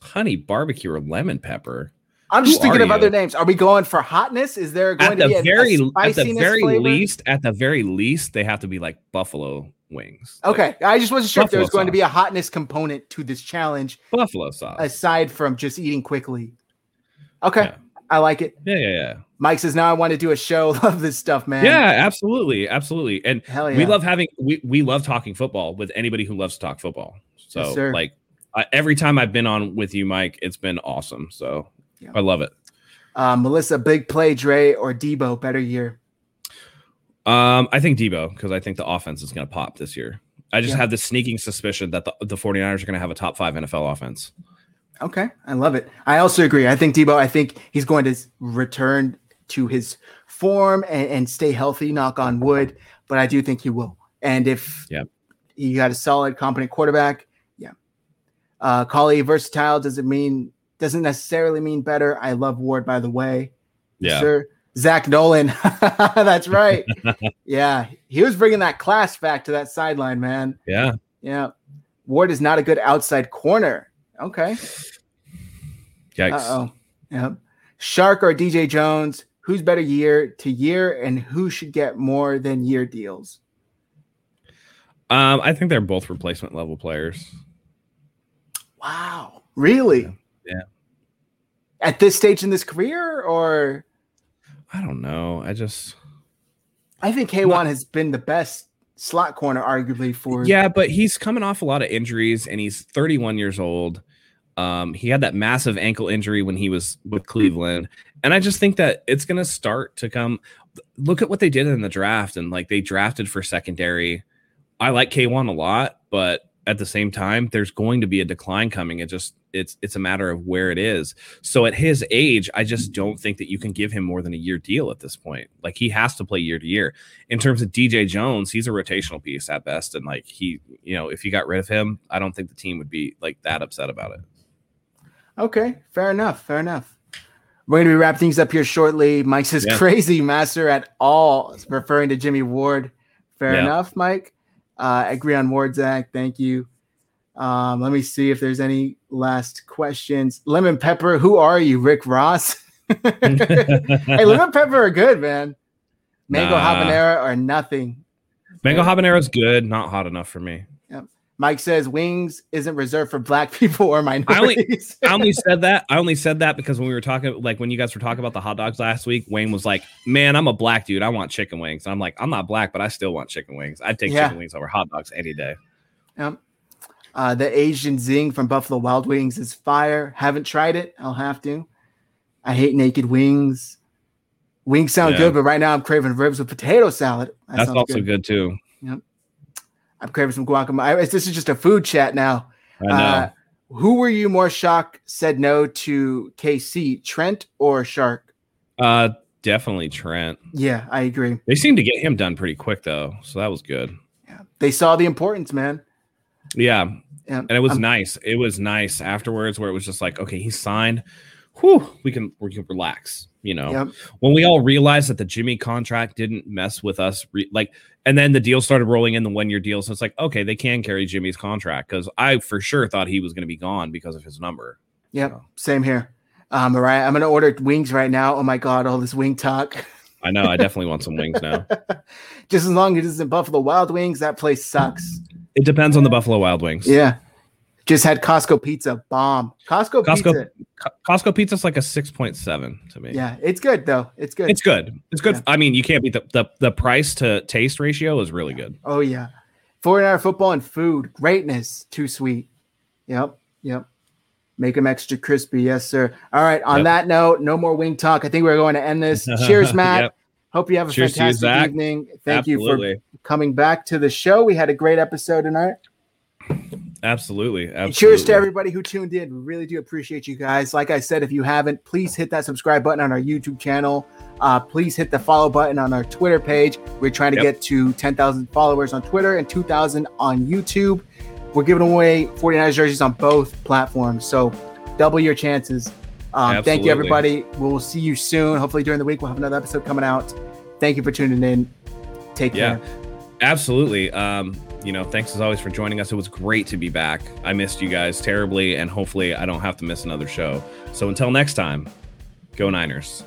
Honey barbecue or lemon pepper I'm just Who thinking of other names. Are we going for hotness? Is there going at to be the a, very a at the very flavor? least at the very least they have to be like buffalo wings Like, Okay, I just wasn't sure if there was going to be a hotness component to this challenge buffalo sauce aside from just eating quickly. Okay, Yeah. I like it. Yeah, yeah, yeah. Mike says now I want to do a show. <laughs> Love this stuff, man. Yeah, absolutely, absolutely. And Hell yeah. we love having we we love talking football with anybody who loves to talk football. So Yes, like I, every time I've been on with you, Mike, it's been awesome. So Yeah. I love it. Uh, Melissa, big play, Dre or Deebo, better year. Um, I think Deebo because I think the offense is going to pop this year. I just Yeah. have the sneaking suspicion that the, the 49ers are going to have a top five NFL offense. Okay, I love it. I also agree. I think Deebo. I think he's going to return to his form and, and stay healthy. Knock on wood, but I do think he will. And if Yeah. you got a solid, competent quarterback. Uh, Collie versatile doesn't mean doesn't necessarily mean better. I love Ward, by the way. Yeah. Sir. Zach Nolan. <laughs> That's right. <laughs> yeah, he was bringing that class back to that sideline, man. Yeah. Yeah. Ward is not a good outside corner. Okay. Yikes. Uh oh. Yep. Shark or DJ Jones? Who's better year to year, and who should get more than year deals? Um, I think they're both replacement level players. Wow, really? Yeah. At this stage in this career, or I don't know. I just I think K'Waun has been the best slot corner, arguably for yeah, but he's coming off a lot of injuries and he's 31 years old. Um, he had that massive ankle injury when he was with Cleveland, and I just think that it's gonna start to come. Look at what they did in the draft, and like they drafted for secondary. I like K'Waun a lot, but at the same time, there's going to be a decline coming. It just it's it's a matter of where it is. So at his age, I just don't think that you can give him more than a year deal at this point. Like he has to play year to year. In terms of DJ Jones, he's a rotational piece at best, and like he, you know, if you got rid of him, I don't think the team would be like that upset about it. Okay, fair enough. Fair enough. We're going to be wrapping things up here shortly. Mike says Yeah. crazy master at all, referring to Jimmy Ward. Fair Yeah. enough, Mike. Uh, agree on Ward, Zach. Thank you. Um, let me see if there's any last questions. Lemon Pepper, who are you, Rick Ross? <laughs> hey, lemon pepper are good, man. Mango Nah. habanero are nothing. Mango habanero is good, not hot enough for me. Mike says wings isn't reserved for black <laughs> people or minorities. I only said that. I only said that because when we were talking, like when you guys were talking about the hot dogs last week, Wayne was like, "Man, I'm a black dude. I want chicken wings." And I'm like, "I'm not black, but I still want chicken wings. I'd take Yeah. chicken wings over hot dogs any day." Yep. Uh, the Asian Zing from Buffalo Wild Wings is fire. Haven't tried it. I'll have to. I hate naked wings. Wings sound Yeah. good, but right now I'm craving ribs with potato salad. That That's also good. too. I'm craving some guacamole. This is just a food chat now. I know. Uh, who were you more shocked said no to KC, Trent or Shark? Uh, definitely Trent. Yeah, I agree. They seemed to get him done pretty quick though, so that was good. Yeah. They saw the importance, man. Yeah, Yeah. and it was nice. It was nice afterwards, where it was just like, okay, he's signed. Whew, we can we can relax. You know, Yep. when we all realized that the Jimmy contract didn't mess with us, re- like, and then the deal started rolling in the one year deal. So it's like, okay, they can carry Jimmy's contract because I for sure thought he was going to be gone because of his number. Yep. So, Same here. Um, all right. I'm gonna order wings right now. Oh my god, all this wing talk. I know. I definitely want some wings now. <laughs> Just as long as it isn't Buffalo Wild Wings, that place sucks. It depends on the Buffalo Wild Wings. Yeah. Just had Costco pizza. Bomb. Costco, Costco- pizza. Co- Costco pizza's like a six point seven to me. Yeah, it's good though. It's good. It's good. It's good. Yeah. I mean, you can't beat the, the the price to taste ratio is really good. oh yeah. 49er football and food. Greatness. Too sweet. Yep. Yep. Make them extra crispy. Yes, sir. All right. On Yep. that note, no more wing talk. I think we're going to end this. <laughs> Cheers, Matt. Yep, Hope you have a Cheers to you, fantastic evening. Thank you for coming back to the show. We had a great episode tonight. Absolutely. Absolutely. Cheers to everybody who tuned in. We really do appreciate you guys. Like I said, if you haven't, please hit that subscribe button on our YouTube channel. Uh, please hit the follow button on our Twitter page. We're trying to Yep. get to 10,000 followers on Twitter and 2,000 on YouTube. We're giving away 49ers jerseys on both platforms. So double your chances. Um, thank you, everybody. We'll see you soon. Hopefully, during the week, we'll have another episode coming out. Thank you for tuning in. Take Yeah. care. Absolutely. Um, you know, thanks as always for joining us. It was great to be back. I missed you guys terribly, and hopefully I don't have to miss another show. So until next time, go Niners.